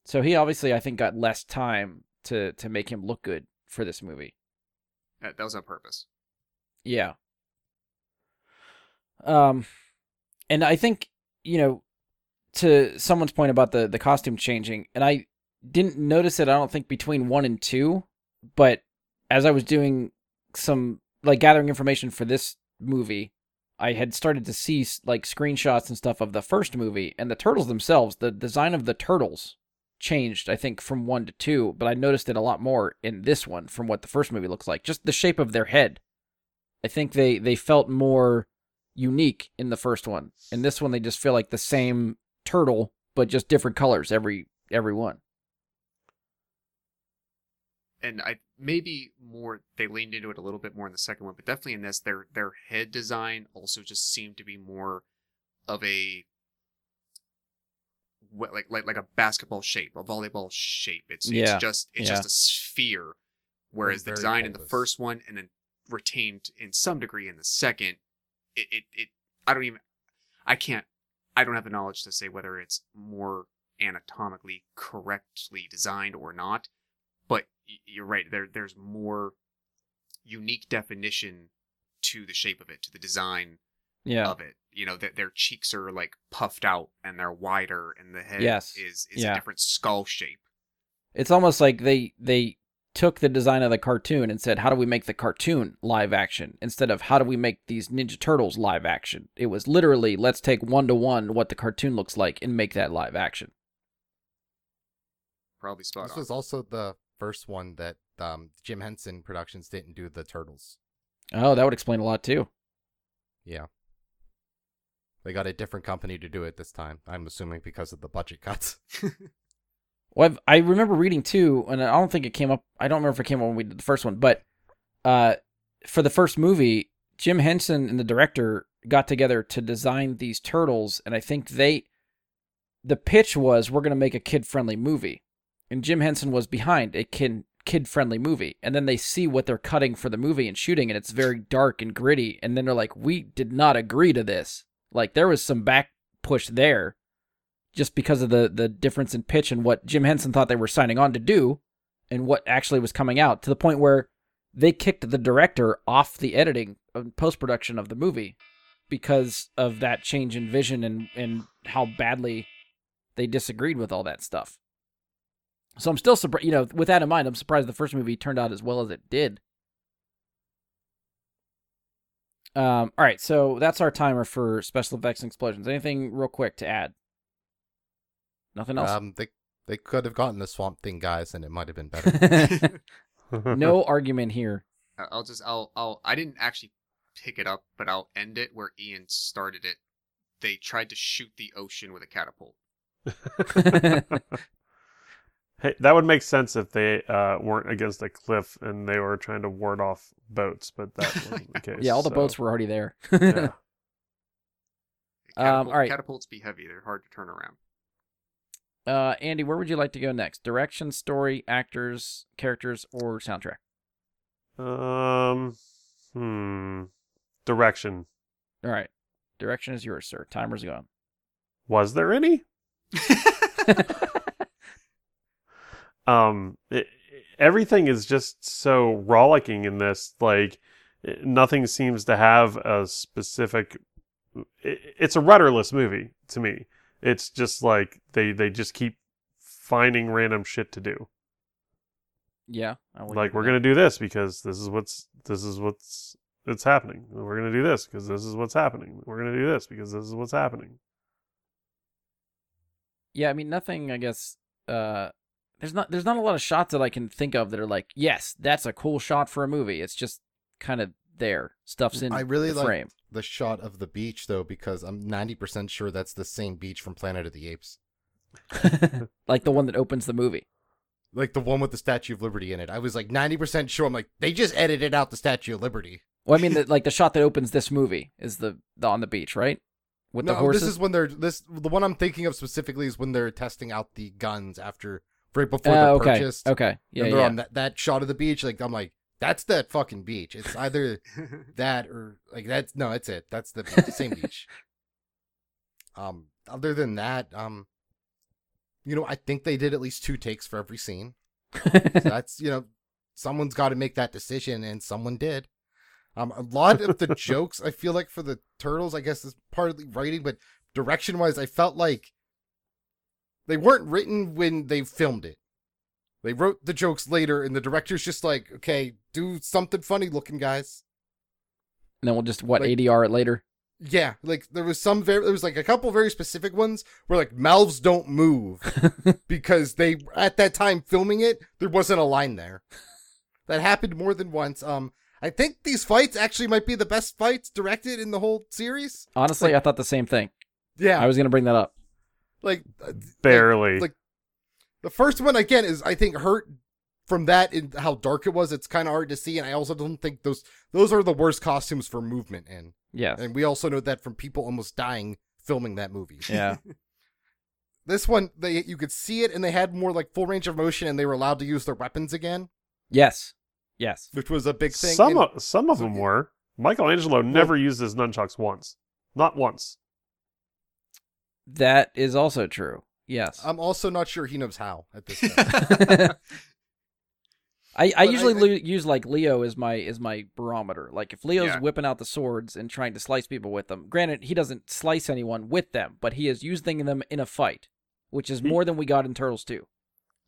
So he obviously, I think, got less time to to make him look good for this movie. That, that was on purpose. Yeah. Um, and I think you know, to someone's point about the the costume changing, and I didn't notice it. I don't think between one and two, but as I was doing some like gathering information for this movie, I had started to see like screenshots and stuff of the first movie and the turtles themselves. The design of the turtles changed, I think, from one to two, but I noticed it a lot more in this one from what the first movie looks like. Just the shape of their head. I think they they felt more unique in the first one. In this one, they just feel like the same turtle, but just different colors every every one. And I maybe more they leaned into it a little bit more in the second one, but definitely in this, their their head design also just seemed to be more of a what, like like like a basketball shape, a volleyball shape. It's Yeah, it's just it's yeah. just a sphere, whereas the very design in the first one and then retained in some degree in the second, it it, it I don't even I can't. I don't have the knowledge to say whether it's more anatomically correctly designed or not. But you're right. There, there's more unique definition to the shape of it, to the design Yeah. of it. You know, that their cheeks are like puffed out and they're wider, and the head Yes. is is Yeah. a different skull shape. It's almost like they they took the design of the cartoon and said, "How do we make the cartoon live action?" instead of "How do we make these Ninja Turtles live action?" It was literally, "Let's take one to one what the cartoon looks like and make that live action." Probably spot This on. was also the first one that um, Jim Henson Productions didn't do the Turtles. Oh, that would explain a lot too. Yeah. They got a different company to do it this time. I'm assuming because of the budget cuts. Well, I've, I remember reading too, and I don't think it came up. I don't remember if it came up when we did the first one, but uh, for the first movie, Jim Henson and the director got together to design these turtles, and I think they, the pitch was we're going to make a kid friendly movie, and Jim Henson was behind a kid kid friendly movie, and then they see what they're cutting for the movie and shooting, and it's very dark and gritty, and then they're like, we did not agree to this. Like there was some back push there just because of the the difference in pitch and what Jim Henson thought they were signing on to do and what actually was coming out to the point where they kicked the director off the editing post production of the movie because of that change in vision and and how badly they disagreed with all that stuff. So I'm still surprised, you know, with that in mind, I'm surprised the first movie turned out as well as it did. Um, all right, so that's our timer for special effects and explosions. Anything real quick to add? Nothing else. Um, they they could have gotten the Swamp Thing guys, and it might have been better. no argument here. I- I'll just I'll I'll I didn't actually pick it up, but I'll end it where Ian started it. They tried to shoot the ocean with a catapult. hey, that would make sense if they uh, weren't against a cliff and they were trying to ward off boats, but that wasn't the case. yeah, all the so, boats were already there. yeah. Um, all right. Catapults be heavy; they're hard to turn around. uh, Andy, where would you like to go next? Direction, story, actors, characters, or soundtrack? Um. Hmm. Direction. All right, direction is yours, sir. Timer's gone. Was there any? um it, everything is just so rollicking in this like nothing seems to have a specific it, it's a rudderless movie to me it's just like they they just keep finding random shit to do yeah, like we're gonna do this because this is what's this is what's it's happening we're gonna do this because this is what's happening we're gonna do this because this is what's happening. Yeah, I mean nothing. I guess uh, there's not there's not a lot of shots that I can think of that are like, yes, that's a cool shot for a movie. It's just kind of there, stuff's in I really the like the shot of the beach though, because I'm 90% sure that's the same beach from Planet of the Apes, like the one that opens the movie. like the one with the Statue of Liberty in it. I was like 90% sure. I'm like, they just edited out the Statue of Liberty. Well, I mean, the, like the shot that opens this movie is the, the on the beach, right? With no, the horses. this is when they're this. The one I'm thinking of specifically is when they're testing out the guns after right before they're okay. purchased. Okay. Yeah. and they're Yeah. on that, that shot of the beach. Like I'm like, that's that fucking beach. It's either that or like that's no, it's it. That's the beach, same beach. Um, other than that, um, you know, I think they did at least two takes for every scene. So that's you know, someone's got to make that decision, and someone did. Um, a lot of the jokes I feel like for the turtles, I guess, is partly writing, but direction wise, I felt like they weren't written when they filmed it. They wrote the jokes later, and the director's just like, okay, do something funny looking, guys. and then we'll just what like- ADR it later. Yeah, like there was some very, there was like a couple very specific ones where like mouths don't move because they at that time filming it there wasn't a line there. That happened more than once. Um, I think these fights actually might be the best fights directed in the whole series. Honestly, I thought the same thing. Yeah, I was gonna bring that up. Like uh, barely like- the first one again is I think hurt from that in how dark it was. It's kind of hard to see, and I also don't think those those are the worst costumes for movement in. Yeah, And we also know that from people almost dying filming that movie. Yeah. This one, they you could see it, and they had more like full range of motion, and they were allowed to use their weapons again, yes. Yes. which was a big thing. Some And- of, some of so- them were. Michelangelo never used his nunchucks once. Not once. That is also true. Yes. I'm also not sure he knows how at this point. I, I usually I- I- use like Leo is my is my barometer. Like if Leo's Yeah. whipping out the swords and trying to slice people with them. Granted, he doesn't slice anyone with them, but he is using them in a fight, which is He- more than we got in Turtles 2.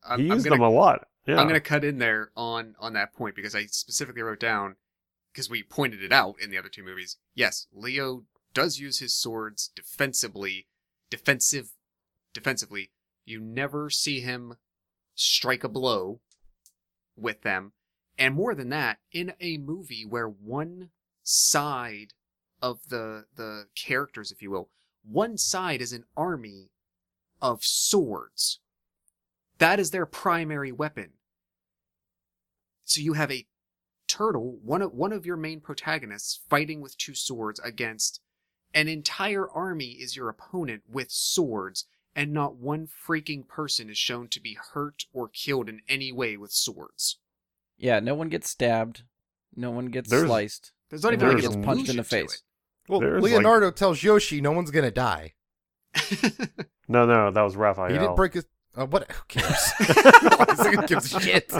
I'm, he I'm used gonna, them a lot. Yeah. I'm gonna cut in there on on that point because I specifically wrote down because we pointed it out in the other two movies. Yes, Leo does use his swords defensively, defensive, defensively. You never see him strike a blow with them, and more than that, in a movie where one side of the the characters, if you will, one side is an army of swords. That is their primary weapon. So you have a turtle, one of one of your main protagonists, fighting with two swords against an entire army is your opponent with swords, and not one freaking person is shown to be hurt or killed in any way with swords. Yeah, no one gets stabbed, no one gets There's- sliced. There's not even no like gets punched in the face. Well, There's, like- Leonardo tells Yoshi no one's gonna die. no, no, that was Raphael. He didn't break his. Uh, what? Who cares? Who gives a shit?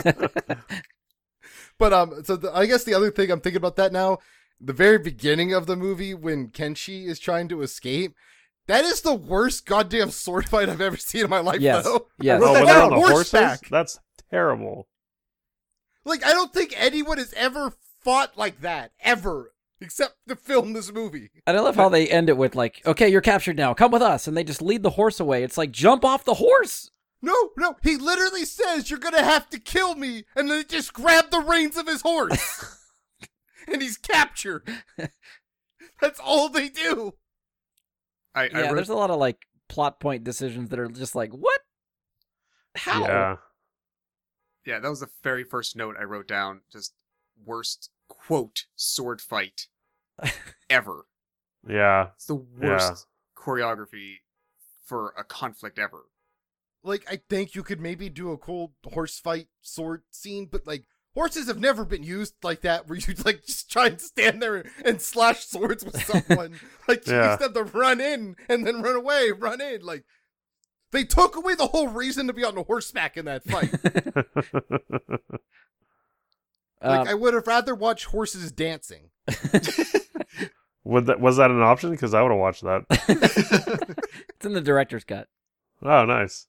But um, so the, I guess the other thing I'm thinking about that now, the very beginning of the movie when Kenshi is trying to escape, that is the worst goddamn sword fight I've ever seen in my life. Yes. Though. Yes. Oh, that when they're on on the horses? horseback. That's terrible. Like I don't think anyone has ever fought like that ever, except to film this movie. And I love how they end it with like, "Okay, you're captured now. Come with us." And they just lead the horse away. It's like, "Jump off the horse." No, no, he literally says you're gonna have to kill me, and then they just grab the reins of his horse, and he's captured. That's all they do. I, I yeah, there's a lot of like plot point decisions that are just like, "What? How?" Yeah. Yeah, that was the very first note I wrote down. Just worst quote sword fight ever. Yeah. It's the worst choreography for a conflict ever. Like I think you could maybe do a cool horse fight sword scene, but like horses have never been used like that, where you like just try and stand there and slash swords with someone. like you Yeah. used them to run in and then run away, run in. Like they took away the whole reason to be on the horseback in that fight. Like Um, I would have rather watched horses dancing. Would that was that an option? Because I would have watched that. it's in the director's cut. Oh, nice.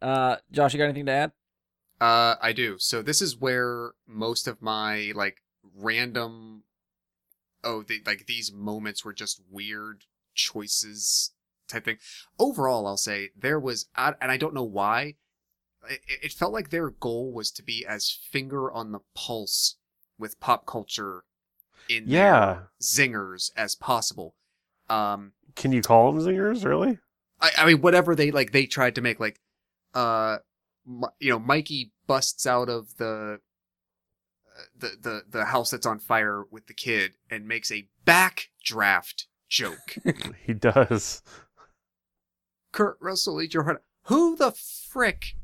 Uh, Josh, you got anything to add? Uh, I do. So this is where most of my like random, oh, the, like these moments were just weird choices type thing. Overall, I'll say there was, and I don't know why. It, it felt like their goal was to be as finger on the pulse with pop culture in Yeah. their zingers as possible. Um, Can you call them zingers? Really? I, I mean, whatever they like, they tried to make like, uh, you know, Mikey busts out of the, the the the house that's on fire with the kid and makes a backdraft joke. He does. Kurt Russell, eat your heart. Who the frick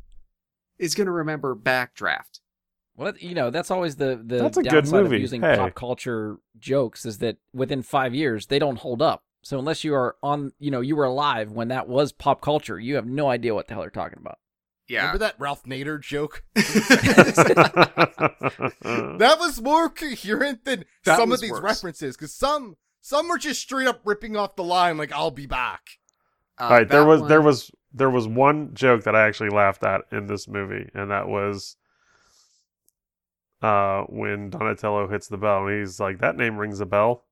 is gonna remember backdraft? Well, you know, that's always the the That's a good downside movie. of using Hey. pop culture jokes is that within five years they don't hold up. So unless you are on, you know, you were alive when that was pop culture, you have no idea what the hell they're talking about. Yeah, Remember that Ralph Nader joke? that That was more coherent than That some of these worse. references, because some some were just straight up ripping off the line like "I'll be back." Uh, All right, there that was there one- was there was one joke that I actually laughed at in this movie, and that was uh when Donatello hits the bell and he's like, "That name rings a bell."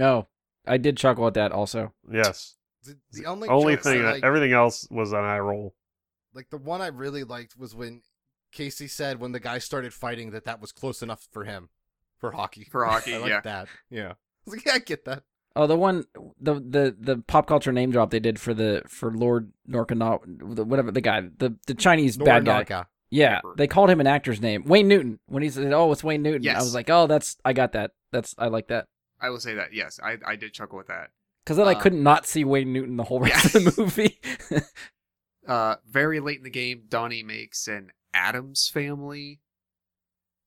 Oh, I did chuckle at that also. Yes. The, the only Only jokes I thing, everything else was an eye roll. Like the one I really liked was when Casey said when the guy started fighting that that was close enough for him for hockey. For hockey, I like yeah. that. Yeah, I was like, yeah, I get that. Oh, the one, the the the pop culture name drop they did for the for Lord Norkana, the- whatever the guy, the the Chinese bad guy. Norinaga. Yeah, Whatever. they called him an actor's name, Wayne Newton. When he said, "Oh, it's Wayne Newton," I was like, "Oh, that's I got that. That's I like that." I will say that. Yes, I I did chuckle with that. Because then I Uh, couldn't not see Wayne Newton the whole rest of the movie. Uh, very late in the game, Donnie makes an Addams family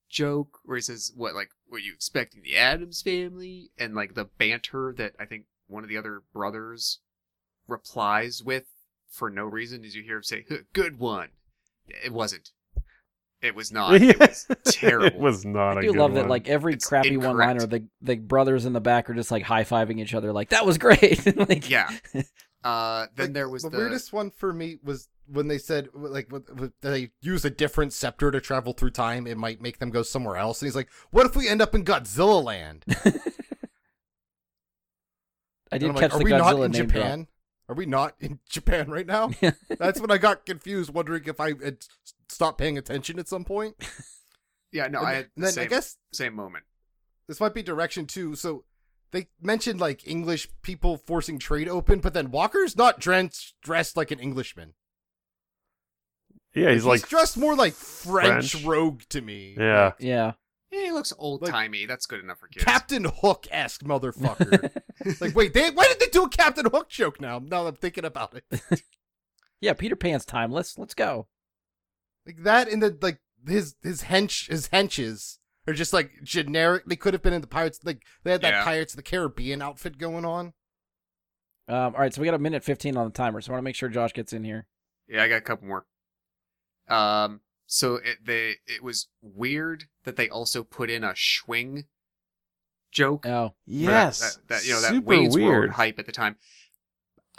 joke where he says, "What like were you expecting the Addams family?" And like the banter that I think one of the other brothers replies with for no reason is you hear him say good one. It wasn't. It was not. It was terrible. it was not I do good love that like every It's crappy one liner the the brothers in the back are just like high fiving each other like that was great. like yeah uh then Like, there was the, the, weirdest one for me was when they said like with- with- they use a different scepter to travel through time. It might make them go somewhere else. And he's like, "What if we end up in Godzilla land?" I And did I'm catch like, "Are the we not in name drop. Japan? Are we not in Japan right now?" That's when I got confused, wondering if I had stopped paying attention at some point. yeah no and i then, had the and then same, I guess same moment this might be direction two. So they mentioned like English people forcing trade open, but then Walker's not dressed dressed like an Englishman. yeah, he's like dressed more like French, French. rogue to me. yeah. Yeah. yeah he looks old timey that's good enough for kids Captain Hook esque motherfucker. like, wait, they why did they do a Captain Hook joke now? Now that I'm thinking about it. Yeah, Peter Pan's timeless. Let's go. Like that and the like his his hench his henches are just like generic. They could have been in the Pirates like they had that Yeah. Pirates of the Caribbean outfit going on. Um, all right, so we got a minute 15 on the timer, so I want to make sure Josh gets in here. Yeah, I got a couple more. Um, so it they it was weird that they also put in a swing joke. Oh, for that- Yes. that, that, you know that Super Wayne's weird. World hype at the time.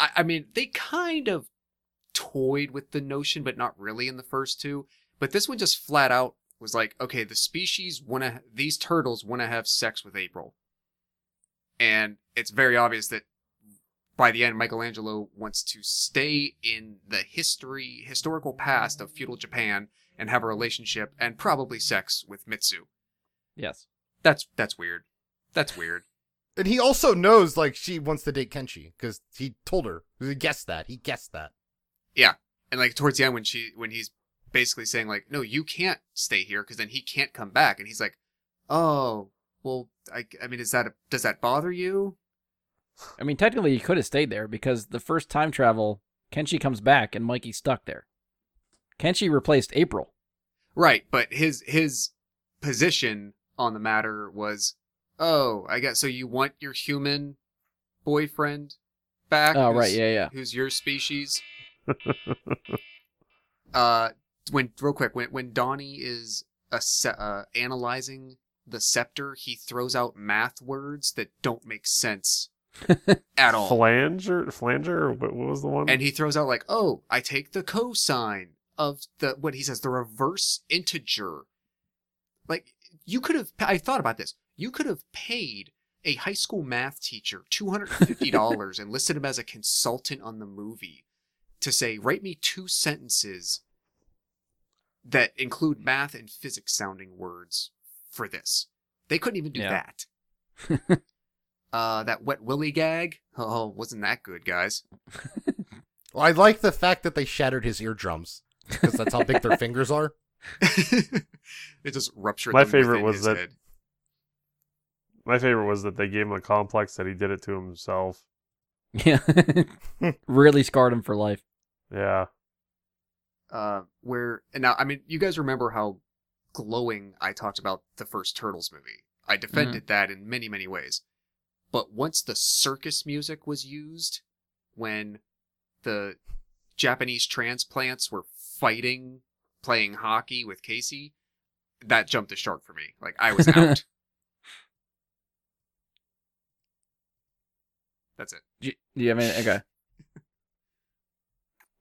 I, I mean, they kind of toyed with the notion, but not really in the first two. But this one just flat out was like, okay, the species want to these turtles want to have sex with April, and it's very obvious that by the end, Michelangelo wants to stay in the history, historical past of feudal Japan and have a relationship and probably sex with Mitsu. yes. That's that's weird. That's weird. And he also knows like she wants to date Kenshi because he told her. He guessed that. He guessed that. Yeah. And like towards the end, when she when he's basically saying like, "No, you can't stay here," because then he can't come back, and he's like, "Oh, well, I I mean, is that a, does that bother you?" I mean, technically, he could have stayed there because the first time travel, Kenshi comes back and Mikey's stuck there. Kenshi replaced April. Right, but his his position on the matter was, "Oh, I guess so. You want your human boyfriend back? Oh, who's- right, yeah, yeah. Who's your species?" uh, when real quick, when when Donnie is asse- uh, analyzing the scepter, he throws out math words that don't make sense at all. Flanger, flanger, what, what was the one? and he throws out like, "Oh, I take the cosine of the what he says, the reverse integer." Like you could have. I thought about this. You could have paid a high school math teacher two hundred and fifty dollars and listed him as a consultant on the movie to say, "Write me two sentences that include math and physics sounding words for this." They couldn't even do Yeah. that. uh, that wet willy gag. Oh, wasn't that good, guys? Well, I like the fact that they shattered his eardrums because that's how big their fingers are. it just ruptured. My them favorite was his that- head. My favorite was that they gave him a complex that he did it to himself. Yeah. really scarred him for life. Yeah. Uh, where and now I mean, you guys remember how glowing I talked about the first Turtles movie. I defended Mm-hmm. that in many many ways, but once the circus music was used, when the Japanese transplants were fighting, playing hockey with Casey, that jumped the shark for me. Like I was out. That's it. Do you, do you have any? Okay.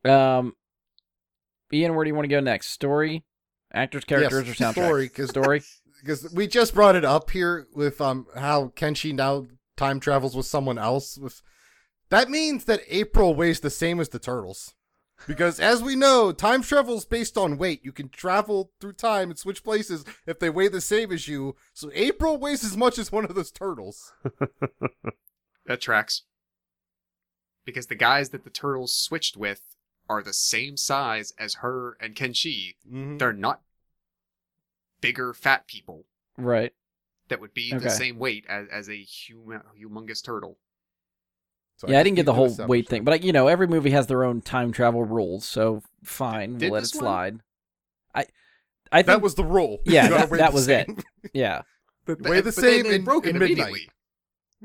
Um, Ian, where do you want to go next? Story, actors, characters, Yes, or soundtrack? Story, because Story. because we just brought it up here with um how Kenshi now time travels with someone else. With that means that April weighs the same as the turtles, because as we know, time travel is based on weight. You can travel through time and switch places if they weigh the same as you. So April weighs as much as one of those turtles. That tracks. Because the guys that the turtles switched with are the same size as her and Kenshi. Mhm. They're not bigger fat people Right. that would be Okay. the same weight as, as a hum- humongous turtle. So yeah, I guess didn't get the whole weight thing, but like, you know, every movie has their own time travel rules, so fine, Did we'll let it this one? slide. I, I think that was the rule. Yeah, that- that the was it. yeah. But Weigh the but same they in- broke in it midnight. immediately.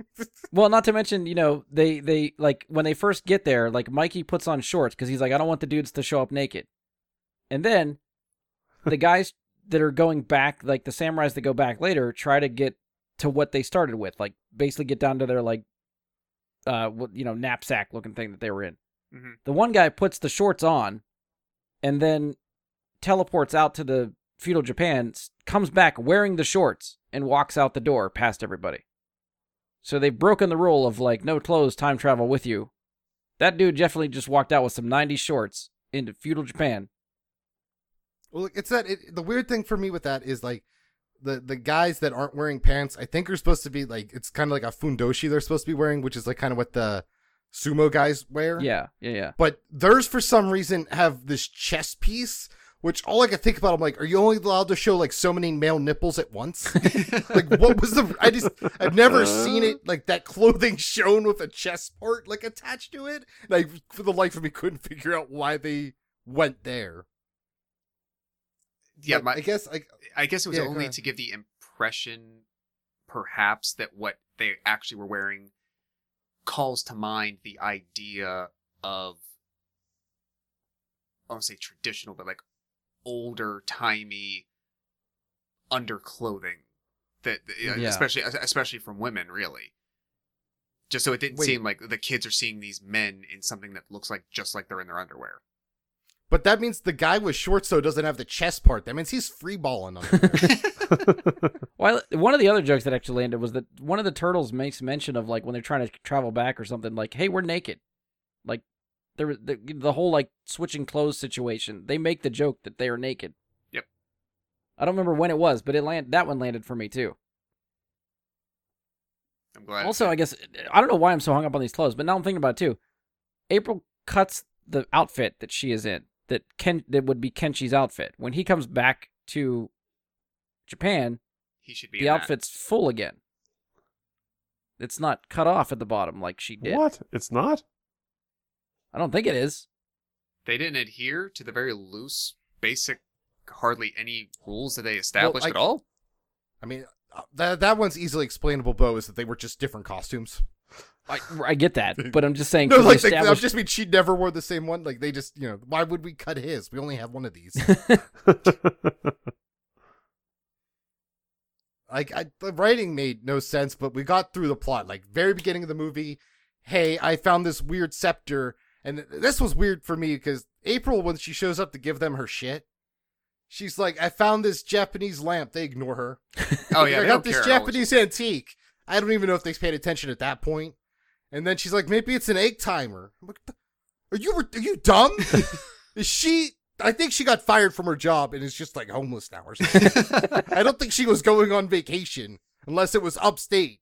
Well, not to mention, you know, they they like when they first get there, like Mikey puts on shorts because he's like, I don't want the dudes to show up naked, and then the guys that are going back, like the samurais that go back later, try to get to what they started with, like basically get down to their like, uh, you know, knapsack looking thing that they were in. Mhm. The one guy puts the shorts on, and then teleports out to the feudal Japan, comes back wearing the shorts, and walks out the door past everybody. So they've broken the rule of like no clothes, time travel with you. That dude definitely just walked out with some 90s shorts into feudal Japan. Well, it's that it, the weird thing for me with that is like the the guys that aren't wearing pants, I think are supposed to be like it's kind of like a fundoshi they're supposed to be wearing, which is like kind of what the sumo guys wear. Yeah, yeah, yeah. But theirs for some reason have this chest piece, which all I can think about, I'm like, are you only allowed to show like so many male nipples at once? like what was the I just I've never seen it like that clothing shown with a chest part like attached to it. Like for the life of me couldn't figure out why they went there. yeah, my, I guess like I guess it was Yeah, only to give the impression, perhaps, that what they actually were wearing calls to mind the idea of, I don't say traditional, but like older timey underclothing that, Yeah. especially especially from women, really. Just so it didn't Wait. seem like the kids are seeing these men in something that looks like just like they're in their underwear. But that means the guy with shorts though doesn't have the chest part. That means he's free balling under. Well, one of the other jokes that actually landed was that one of the turtles makes mention of like when they're trying to travel back or something, like, "Hey, we're naked." Like, there was the, the whole like switching clothes situation. They make the joke that they are naked. Yep. I don't remember when it was, but it land that one landed for me too. I'm glad. Also. I guess I don't know why I'm so hung up on these clothes, but now I'm thinking about it too. April cuts the outfit that she is in, that Ken that would be Kenshi's outfit. When he comes back to Japan, he should be the in that. outfit's full again. It's not cut off at the bottom like she did. what? It's not? I don't think it is. they didn't adhere to the very loose, basic, hardly any rules that they established I- at all. I mean, uh, that that one's easily explainable. Bo is that they were just different costumes. I, I get that, but I'm just saying. No, 'cause like they they, I just mean she never wore the same one. Like they just, you know, why would we cut his? We only have one of these. like I, the writing made no sense, but we got through the plot. Like very beginning of the movie, hey, I found this weird scepter, and th- this was weird for me because April, when she shows up to give them her shit, she's like, I found this Japanese lamp. They ignore her. Oh yeah, I got this. Japanese antique. I don't even know if they paid attention at that point. And then she's like, maybe it's an egg timer. I'm like, are you are you dumb? Is she? I think she got fired from her job and is just like homeless now or something. I don't think she was going on vacation unless it was upstate.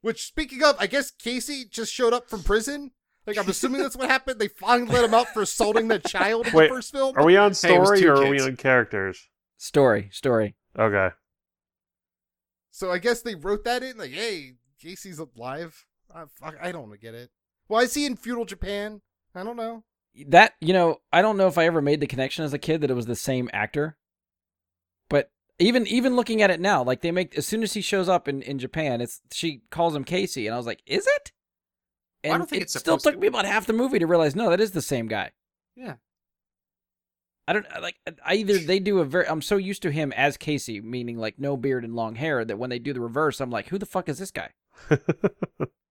Which, speaking of, I guess Casey just showed up from prison. Like I'm assuming that's what happened. They finally let him out for assaulting the child in Wait, the first film. Are we on Hey, it was story two or are we on characters? story, story. Okay. So I guess they wrote that in, like, hey, Casey's alive. I, fuck, I don't get it. Why is he in feudal Japan? I don't know. That you know, I don't know if I ever made the connection as a kid that it was the same actor. But even even looking at it now, like they make as soon as he shows up in in Japan, it's she calls him Casey, and I was like, is it? Well, I don't think it it's still took to me about half the movie to realize no, that is the same guy. Yeah. I don't uh, like I either they do a very I'm so used to him as Casey, meaning like no beard and long hair, that when they do the reverse, I'm like, who the fuck is this guy?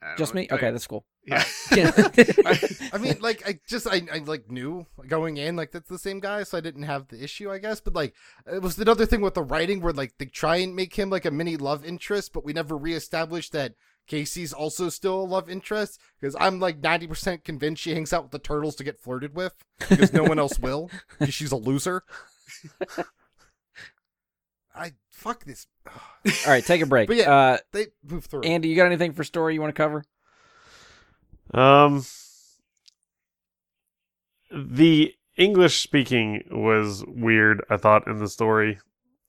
I don't Just know me? what Okay, tell that's cool. you. Yeah. I mean, like, I just, I, I like knew going in, like, that's the same guy, so I didn't have the issue, I guess. But, like, it was another thing with the writing where, like, they try and make him, like, a mini love interest, but we never reestablished that Casey's also still a love interest. Because I'm, like, 90% convinced she hangs out with the turtles to get flirted with, because no one else will, because she's a loser. I, fuck this. All right, take a break. But yeah. uh, They move through. Andy, you got anything for story you want to cover? Um, the English speaking was weird. I thought in the story,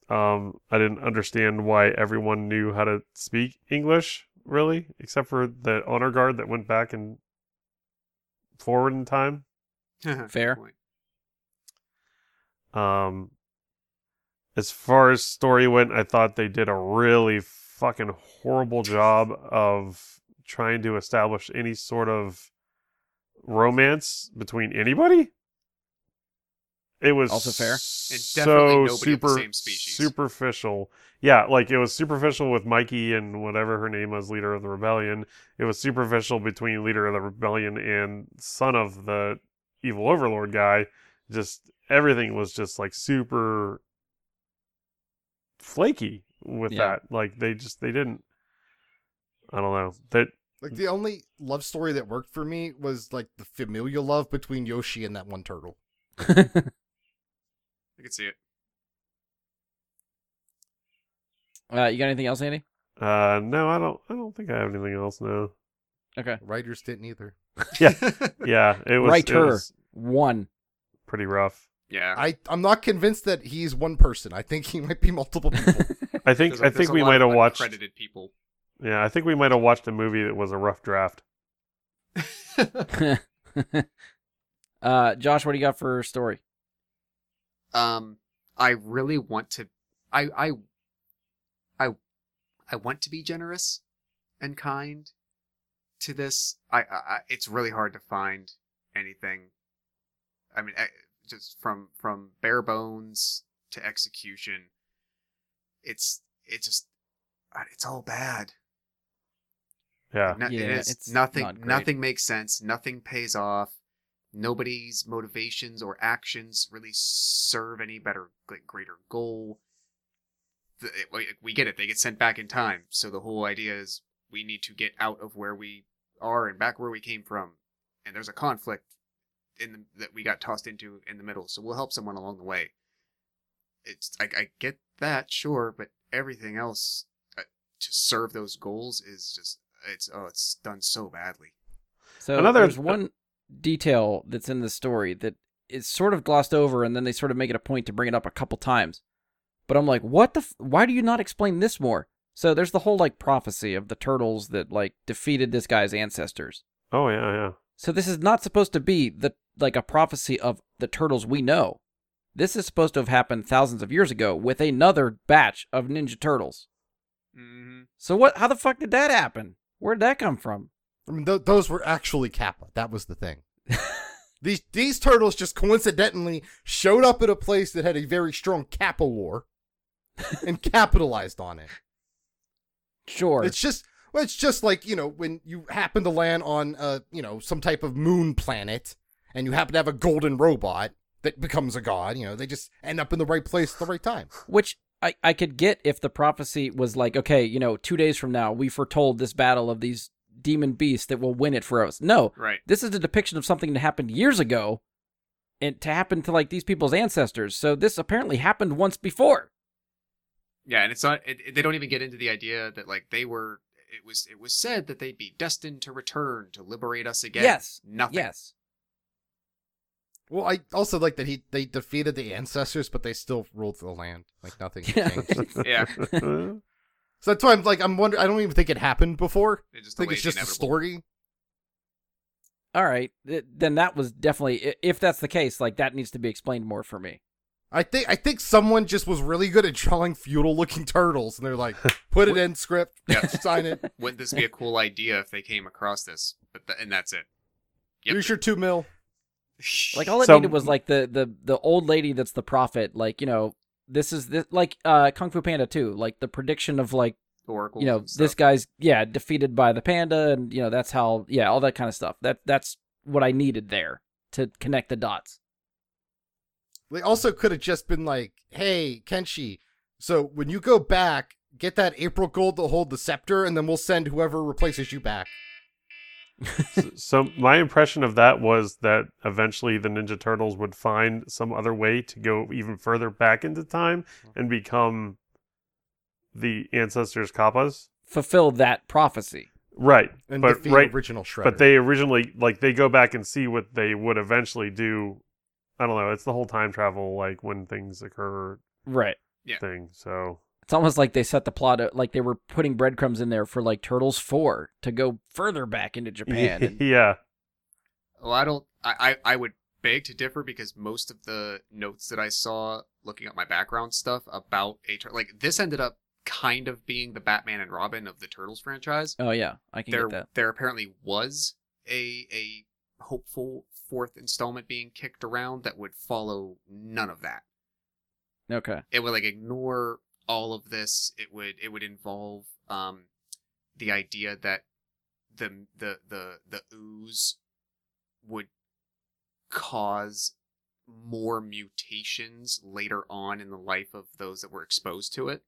um, I didn't understand why everyone knew how to speak English really, except for the honor guard that went back and forward in time. Fair. Point. Um, as far as story went, I thought they did a really fucking horrible job of trying to establish any sort of romance between anybody. It was Also fair. And definitely so nobody of the super same species. superficial. Yeah, like it was superficial with Mikey and whatever her name was, leader of the rebellion. It was superficial between leader of the rebellion and son of the evil overlord guy. Just everything was just like super flaky with Yeah. that. Like they just they didn't. I don't know that. Like the only love story that worked for me was like the familial love between Yoshi and that one turtle. I can see it. uh, you got anything else, Andy? Uh, no, I don't. I don't think I have anything else now. Okay. Writers didn't either. Yeah, yeah. It was. It Writer. was One. pretty rough. Yeah. I I'm not convinced that he's one person. I think he might be multiple people. I think. There's a- I there's think we might have watched. uncredited people. Yeah, I think we might have watched a movie that was a rough draft. uh, Josh, what do you got for story? um i really want to i i i i want to be generous and kind to this i i I- it's really hard to find anything i mean I, just from from bare bones to execution it's it just uh, it's all bad. Yeah, No- Yeah, it is it's nothing not nothing makes sense. Nothing pays off. Nobody's motivations or actions really serve any better like, greater goal. The, it- we- we get it. They get sent back in time. So the whole idea is we need to get out of where we are and back where we came from. And there's a conflict in the, that we got tossed into in the middle so we'll help someone along the way it's i, I get that sure but everything else uh, to serve those goals is just it's oh it's done so badly So Another- there's one detail that's in the story that is sort of glossed over, and then they sort of make it a point to bring it up a couple times. But I'm like, what the? F- why do you not explain this more? So there's the whole like prophecy of the turtles that like defeated this guy's ancestors. Oh yeah, yeah. So this is not supposed to be the like a prophecy of the turtles we know. This is supposed to have happened thousands of years ago with another batch of Ninja Turtles. mm-hmm. So what? How the fuck did that happen? Where did that come from? I mean, th- those were actually Kappa. That was the thing. these these turtles just coincidentally showed up at a place that had a very strong Kappa lore and capitalized on it. Sure. It's just well, it's just like you know when you happen to land on uh you know some type of moon planet and you happen to have a golden robot that becomes a god. You know they just end up in the right place at the right time. Which I, I could get if the prophecy was like, okay, you know, two days from now, we foretold this battle of these demon beasts that will win it for us. No, right this is a depiction of something that happened years ago and to happen to like these people's ancestors. So this apparently happened once before. yeah and it's not it, it- they don't even get into the idea that like they were it was it was said that they'd be destined to return to liberate us again Yes. nothing Yes. Well, I also like that he they defeated the ancestors, but they still ruled the land. Like nothing changed. yeah so that's why I'm like I'm wondering. I don't even think it happened before. it just I think it's just a story. All right. Th- Then that was definitely, if that's the case, like that needs to be explained more for me. I think I think someone just was really good at drawing feudal looking turtles, and they're like, put it in script, Yeah. sign it. wouldn't this be a cool idea if they came across this but th- and that's it Yep. Here's your two mil. Like all it So- needed was like the the the old lady that's the prophet. Like you know, this is this like uh Kung Fu Panda 2, like the prediction of like oracles you know this guy's yeah defeated by the panda, and you know that's how yeah all that kind of stuff. That that's what I needed there to connect the dots. They also could have just been like, hey, Kenshi, so when you go back, get that April Gold to hold the scepter, and then we'll send whoever replaces you back. So my impression of that was that eventually the Ninja Turtles would find some other way to go even further back into time and become the ancestors Kappas. Fulfill that prophecy. Right. And but defeat right original Shredder. but they originally like they go back and see what they would eventually do. I don't know, it's the whole time travel like when things occur Right. Yeah. thing. So It's almost like they set the plot out, like they were putting breadcrumbs in there for like Turtles 4 to go further back into Japan. and- yeah. Well, I don't. I, I I would beg to differ because most of the notes that I saw looking up my background stuff about a tur- like this ended up kind of being the Batman and Robin of the Turtles franchise. Oh yeah, I can there get that. there apparently was a a hopeful fourth installment being kicked around that would follow none of that. Okay. It would like ignore all of this. It would it would involve um the idea that the the the the ooze would cause more mutations later on in the life of those that were exposed to it.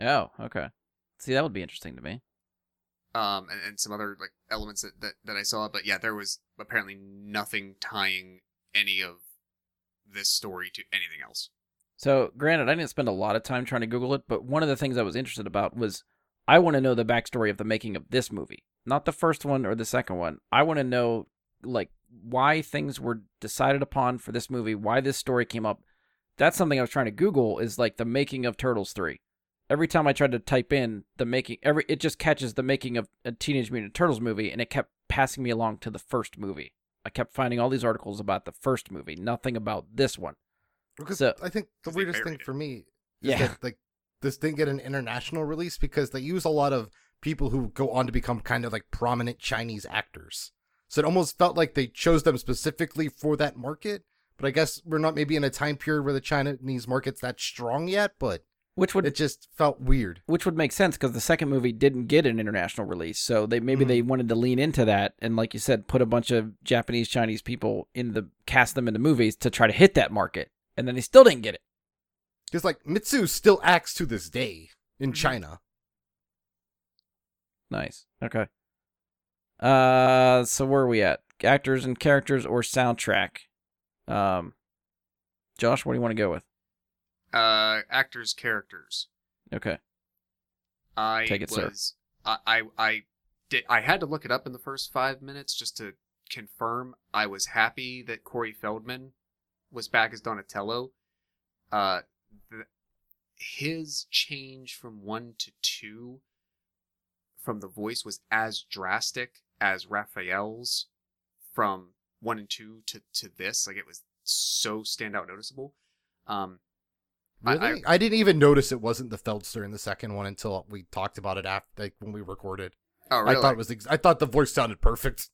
Oh, okay. See, that would be interesting to me. um, and, and some other like elements that, that that I saw. But yeah, there was apparently nothing tying any of this story to anything else. So, granted, I didn't spend a lot of time trying to Google it, but one of the things I was interested about was I want to know the backstory of the making of this movie, not the first one or the second one. I want to know like why things were decided upon for this movie, why this story came up. That's something I was trying to Google is like the making of Turtles 3. Every time I tried to type in the making every it just catches the making of a Teenage Mutant Turtles movie and it kept passing me along to the first movie. I kept finding all these articles about the first movie, nothing about this one. Because So- I think the weirdest thing it. for me is Yeah. that like this didn't get an international release because they use a lot of people who go on to become kind of like prominent Chinese actors. So it almost felt like they chose them specifically for that market. But I guess we're not maybe in a time period where the Chinese market's that strong yet, but Which would it just felt weird. which would make sense because the second movie didn't get an international release so they maybe they mm-hmm. wanted to lean into that and like you said put a bunch of japanese chinese people in the cast them in the movies to try to hit that market and then they still didn't get it Because like Mitsu still acts to this day in Mhm. China. nice okay uh so where are we at actors and characters or soundtrack um josh what do you want to go with Uh, actors, characters. okay I Take it, sir. was I, I I did I had to look it up in the first five minutes just to confirm. I was happy that Corey Feldman was back as Donatello. Uh, the, his change from one to two from the voice was as drastic as Raphael's from one and two to to this. Like it was so standout noticeable. Um, I- Really? I, didn't even notice it wasn't the Feldster in the second one until we talked about it after like when we recorded. oh really? I thought it was ex- I thought the voice sounded perfect.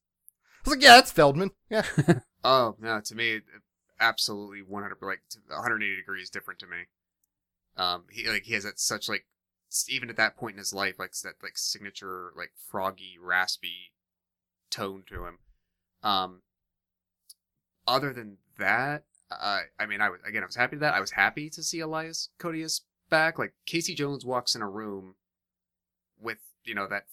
I was like, yeah, it's Feldman. Yeah. Oh no, to me, absolutely one hundred like 180 degrees different to me. Um, he like he has that such like even at that point in his life, like that like signature like froggy, raspy tone to him. Um, other than that, uh, I mean, I was again, I was happy to that. I was happy to see Elias Koteas back. Like Casey Jones walks in a room with you know that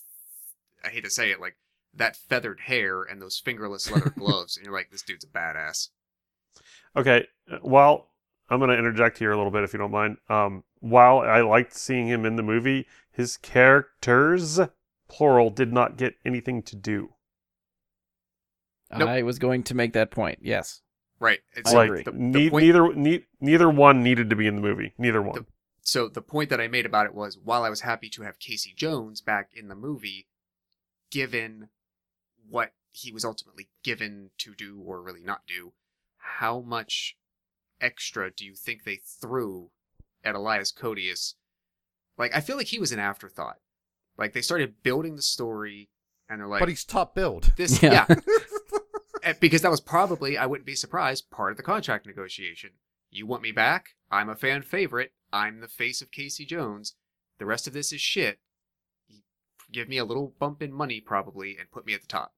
I hate to say it, like that feathered hair and those fingerless leather gloves, and you're like, this dude's a badass. Okay, uh, while I'm going to interject here a little bit, if you don't mind. Um, while I liked seeing him in the movie, his characters, plural, did not get anything to do. Nope. i was going to make that point yes Right. It's I like agree. The, the ne- point, neither ne- neither one needed to be in the movie. Neither one. so the point that I made about it was while I was happy to have Casey Jones back in the movie, given what he was ultimately given to do or really not do, how much extra do you think they threw at Elias Koteas? Like I feel like he was an afterthought. Like they started building the story and they're like but he's top billed. this Yeah. yeah. Because that was probably I wouldn't be surprised part of the contract negotiation. You want me back? I'm a fan favorite. I'm the face of Casey Jones. The rest of this is shit. Give me a little bump in money probably and put me at the top.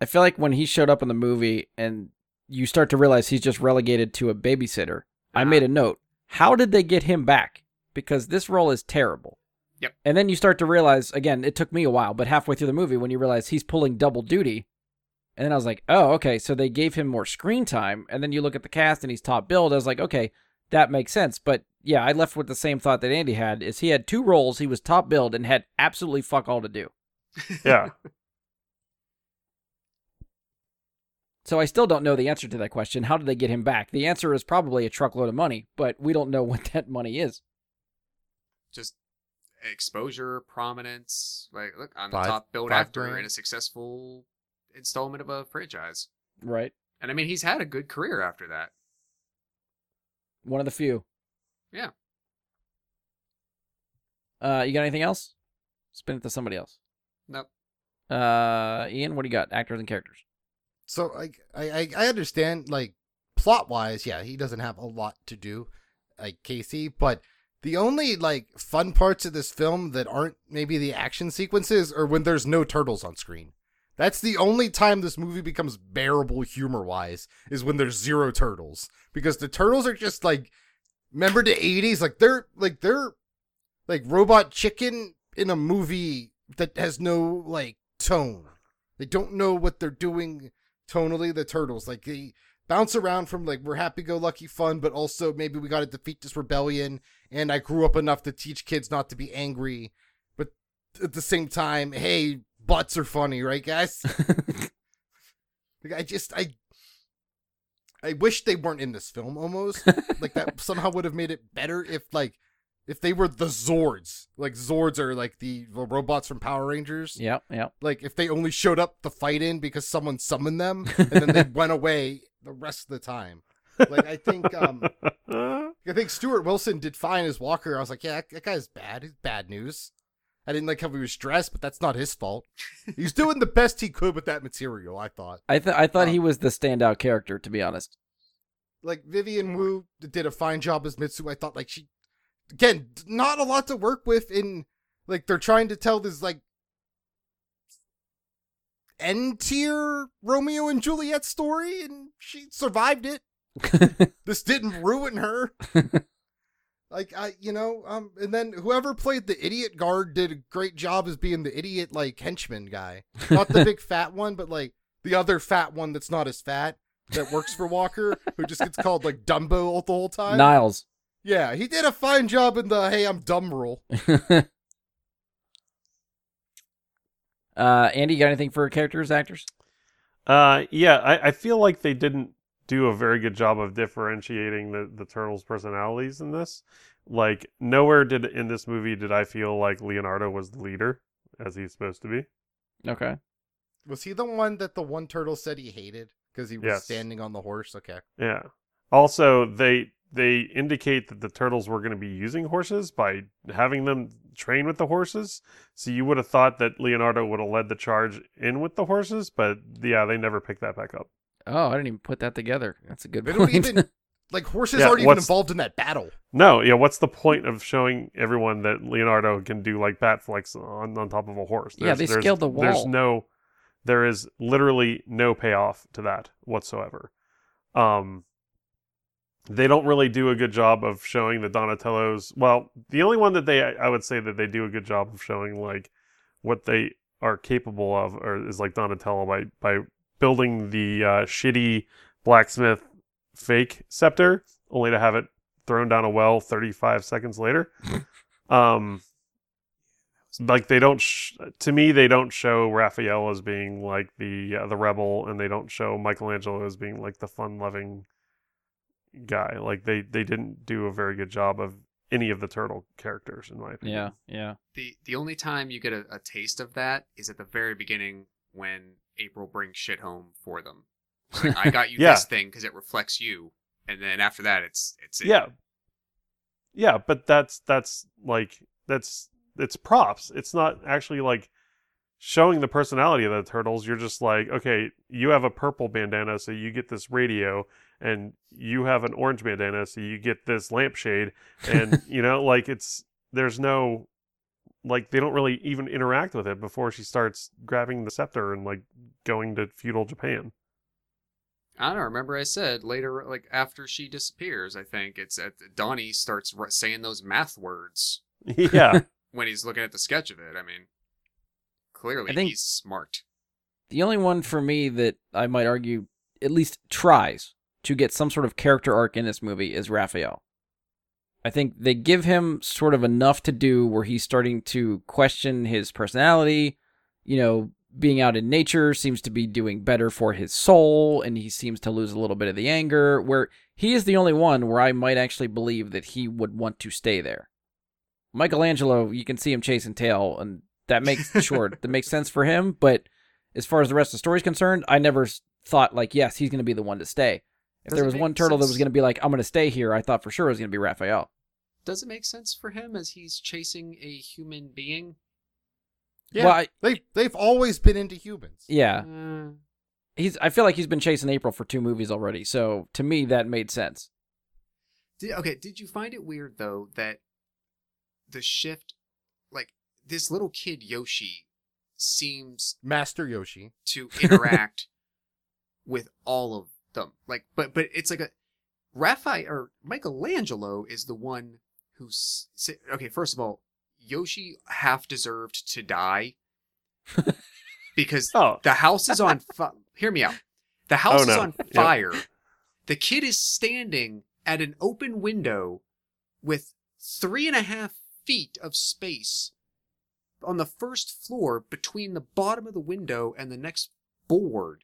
I feel like when he showed up in the movie and you start to realize he's just relegated to a babysitter, I Uh-huh. made a note. How did they get him back? Because this role is terrible. Yep. And then you start to realize, again, it took me a while, but halfway through the movie, when you realize he's pulling double duty, and then I was like, oh, okay, so they gave him more screen time. And then you look at the cast and he's top billed. I was like, okay, that makes sense. But yeah, I left with the same thought that Andy had: is he had two roles, he was top billed, and had absolutely fuck all to do. yeah. So I still don't know the answer to that question. How did they get him back? The answer is probably a truckload of money, but we don't know what that money is. Just exposure, prominence. Like, look, I'm Five- the top billed five actor grand. in a successful installment of a franchise. Right. And I mean, he's had a good career after that. One of the few. Yeah. Uh, you got anything else? Spin it to somebody else. Nope. Uh, Ian, what do you got? Actors and characters. So I, I I understand like plot wise, yeah, he doesn't have a lot to do, like Casey, but the only like fun parts of this film that aren't maybe the action sequences are when there's no turtles on screen. That's the only time this movie becomes bearable humor wise is when there's zero turtles because the turtles are just like remember the 80s like they're like they're like robot chicken in a movie that has no like tone. They don't know what they're doing tonally the turtles like they bounce around from like we're happy go lucky fun but also maybe we got to defeat this rebellion and i grew up enough to teach kids not to be angry but at the same time hey butts are funny right guys? Like i just i i wish they weren't in this film almost. Like that somehow would have made it better if like if they were the zords like zords are like the, the robots from power rangers Yep, yep. like if they only showed up to fight in because someone summoned them and then they went away the rest of the time. Like I think um I think Stuart Wilson did fine as Walker. I was like, yeah, that, that guy's bad. He's bad news. I didn't like how he was dressed, but that's not his fault. He's doing the best he could with that material, I thought. I th- I thought Um, he was the standout character, to be honest. Like Vivian Wu did a fine job as Mitsu. I thought like she again, not a lot to work with in like they're trying to tell this like end tier Romeo and Juliet story and she survived it. this didn't ruin her. like I you know, um and then whoever played the idiot guard did a great job as being the idiot like henchman guy. Not the big fat one, but like the other fat one that's not as fat that works for Walker, who just gets called like Dumbo all the whole time. Niles. Yeah, he did a fine job in the hey I'm dumb rule. uh, Andy, you got anything for characters, actors? Uh, yeah, I, I feel like they didn't do a very good job of differentiating the, the turtles' personalities in this. Like, nowhere did in this movie did I feel like Leonardo was the leader, as he's supposed to be. Okay. Was he the one that the one turtle said he hated because he was Yes. standing on the horse? Okay. Yeah. Also, they they indicate that the turtles were going to be using horses by having them train with the horses. So you would have thought that Leonardo would have led the charge in with the horses, but yeah, they never picked that back up. Oh, I didn't even put that together. That's a good They don't point. even like horses Yeah, aren't even involved in that battle. No, yeah, what's the point of showing everyone that Leonardo can do like bat flicks on, on top of a horse? Yeah, they scaled the wall. There's no there is literally no payoff to that whatsoever. Um they don't really do a good job of showing the Donatello's well, the only one that they I would say that they do a good job of showing like what they are capable of or is like Donatello by by building the uh, shitty blacksmith fake scepter only to have it thrown down a well 35 seconds later. um, like they don't, sh- to me, they don't show Raphael as being like the uh, the rebel, and they don't show Michelangelo as being like the fun-loving guy. Like they they didn't do a very good job of any of the turtle characters, in my opinion. yeah, yeah. The the only time you get a, a taste of that is at the very beginning when April brings shit home for them. Like, I got you Yeah. this thing because it reflects you, and then after that, it's it's it. yeah yeah but that's that's like that's it's props it's not actually like showing the personality of the turtles you're just like okay you have a purple bandana so you get this radio and you have an orange bandana so you get this lampshade and you know like it's there's no like they don't really even interact with it before she starts grabbing the scepter and like going to feudal japan I don't remember. I said later, like after she disappears, I think it's at Donnie starts r- saying those math words yeah when he's looking at the sketch of it. I mean, clearly I think- he's smart. The only one for me that I might argue at least tries to get some sort of character arc in this movie is Raphael. I think they give him sort of enough to do where he's starting to question his personality. You know, being out in nature seems to be doing better for his soul, and he seems to lose a little bit of the anger. Where he is the only one where I might actually believe that he would want to stay there. Michelangelo, you can see him chasing tail, and that makes sure that makes sense for him. But as far as the rest of the story is concerned, I never thought like, yes, he's going to be the one to stay. If Does there was one turtle that was going to be like, I'm going to stay here, I thought for sure it was going to be Raphael. does it make sense for him as he's chasing a human being? Yeah, Well, I, they they've always been into humans. yeah. Uh, He's. I feel like he's been chasing April for two movies already. So to me, that made sense. did, okay, did you find it weird though that the shift, like this little kid Yoshi, seems Master Yoshi. to interact with all of them. Like, but but it's like a Raphael or Michelangelo is the one who s- sa- okay. First of all, Yoshi half deserved to die because Oh, the house is on. Fi- hear me out. The house Oh, is no. on Yep. fire. The kid is standing at an open window with three and a half feet of space on the first floor between the bottom of the window and the next board.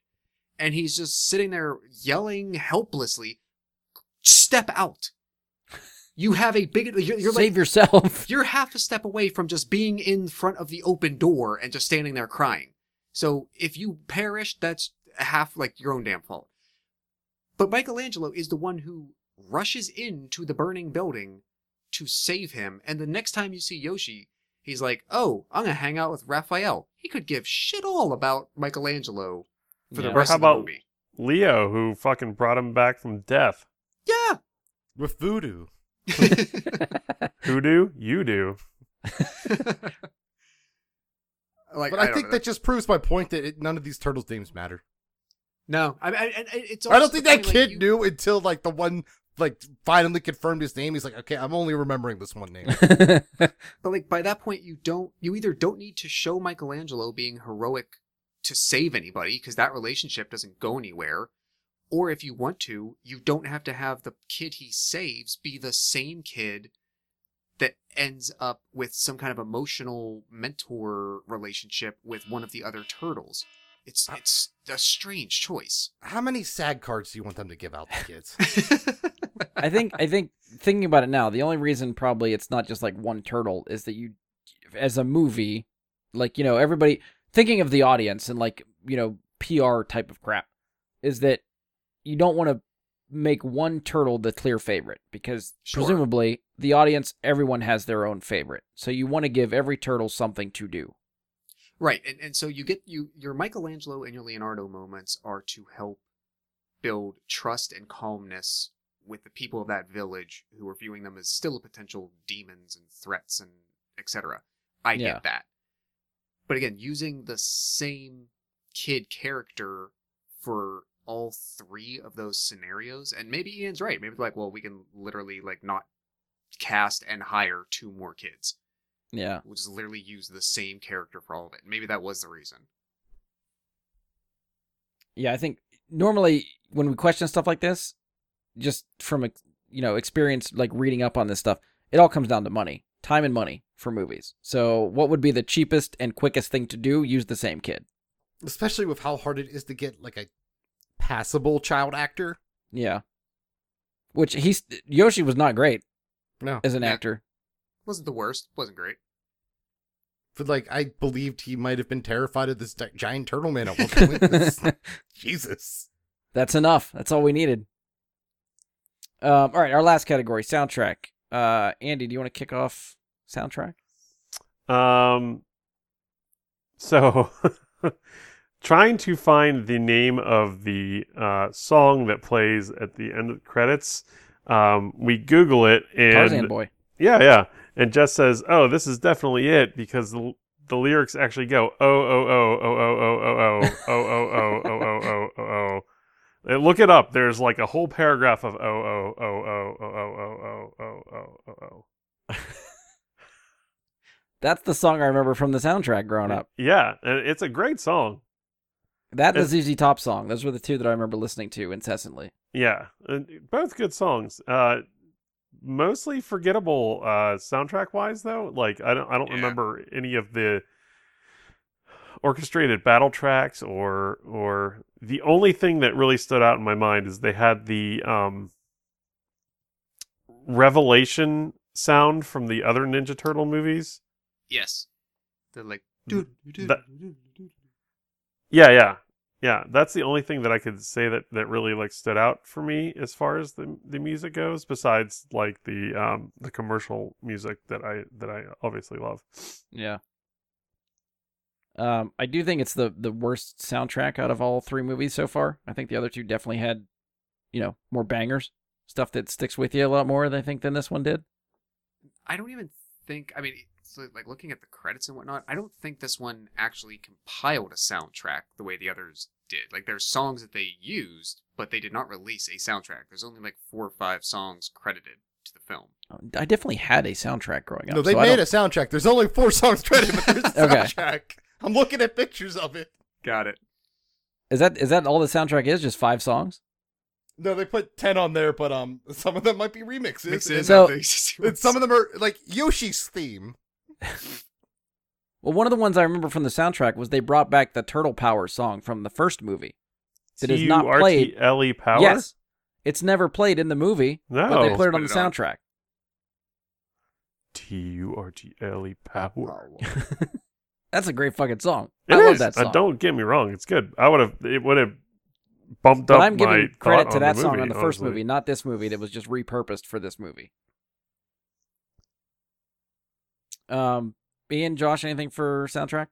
And he's just sitting there yelling helplessly, Step out. You have a big. You're, you're Save like. yourself. You're half a step away from just being in front of the open door and just standing there crying. So if you perish, that's half like your own damn fault. But Michelangelo is the one who rushes into the burning building to save him. And the next time you see Yoshi, he's like, "Oh, I'm gonna hang out with Raphael." He could give shit all about Michelangelo for the Yeah. rest How of the about- movie. Leo, who fucking brought him back from death. Yeah. With voodoo. Who do? You do. like, but I, don't think know. that just proves my point that it, none of these turtles' names matter. no, I, I, I it's. I don't think the that point, like, kid you- knew until like the one like finally confirmed his name. He's like, okay, I'm only remembering this one name. But like by that point, you don't. You either don't need to show Michelangelo being heroic to save anybody because that relationship doesn't go anywhere, or if you want to, you don't have to have the kid he saves be the same kid that ends up with some kind of emotional mentor relationship with one of the other turtles. It's it's a strange choice. How many SAG cards do you want them to give out to kids? I think I think thinking about it now, the only reason probably it's not just like one turtle is that you as a movie, like, you know, everybody thinking of the audience and like, you know, PR type of crap is that you don't want to make one turtle the clear favorite because Sure. presumably the audience everyone has their own favorite. So you want to give every turtle something to do. Right, and and so you get you your Michelangelo and your Leonardo moments are to help build trust and calmness with the people of that village who are viewing them as still a potential demons and threats and etc. I Yeah. get that. But again, using the same kid character for all three of those scenarios, and maybe Ian's right. Maybe like, well, we can literally like not cast and hire two more kids. Yeah. We'll just literally use the same character for all of it. Maybe that was the reason. Yeah, I think normally when we question stuff like this, just from ex- you know experience, like reading up on this stuff, it all comes down to money, time and money for movies. So, what would be the cheapest and quickest thing to do? Use the same kid. Especially with how hard it is to get like a passable child actor. Yeah. Which he's Yoshi was not great No, as an Yeah. actor. Wasn't the worst. Wasn't great. but like I believed he might have been terrified of this gi- giant turtle man at one point. Jesus. That's enough. That's all we needed. Um, all right, our last category, soundtrack. Uh, Andy, do you want to kick off soundtrack? Um, so trying to find the name of the uh, song that plays at the end of the credits. Um, we Google it and Tarzan Boy. yeah, yeah, and Jess says, "Oh, this is definitely it because the the lyrics actually go oh oh oh oh oh oh oh oh oh oh oh oh oh oh oh." And Look it up. There's like a whole paragraph of oh oh oh oh oh oh oh oh oh oh oh. That's the song I remember from the soundtrack growing up. Yeah, it's a great song. That and the ZZ Top song. Those were the two that I remember listening to incessantly. Yeah, both good songs. Uh, mostly forgettable uh, soundtrack wise though. Like I don't I don't Yeah. remember any of the orchestrated battle tracks or or the only thing that really stood out in my mind is they had the um revelation sound from the other Ninja Turtle movies. Yes. They're like, That- Yeah, yeah. yeah, that's the only thing that I could say that that really like stood out for me as far as the the music goes. Besides like the um the commercial music that I that I obviously love. Yeah. Um, I do think it's the the worst soundtrack out of all three movies so far. I think the other two definitely had, you know, more bangers, stuff that sticks with you a lot more. I think than this one did. I don't even think. I mean, so like looking at the credits and whatnot, I don't think this one actually compiled a soundtrack the way the others did. Like there's songs that they used, but they did not release a soundtrack. There's only like four or five songs credited to the film. I definitely had a soundtrack growing up. No, they so made a soundtrack. There's only four songs credited, but there's a Okay. soundtrack. I'm looking at pictures of it. Got it. Is that is that all the soundtrack is? Just five songs? No, they put ten on there, but um, some of them might be remixes. Mix and- So- of the existing and some of them are like Yoshi's theme. Well, one of the ones I remember from the soundtrack was they brought back the Turtle Power song from the first movie. That is not played. T-U-R-T-L-E power. Yes, it's never played in the movie, No. but they put it on the soundtrack. T U R T L E power. That's a great fucking song. It I love is. that Uh, don't get me wrong; it's good. I would have. It would have bumped but up I'm my giving credit to that the song movie, on the first honestly. movie, not this movie that was just repurposed for this movie. Um, Ian, Josh, anything for soundtrack?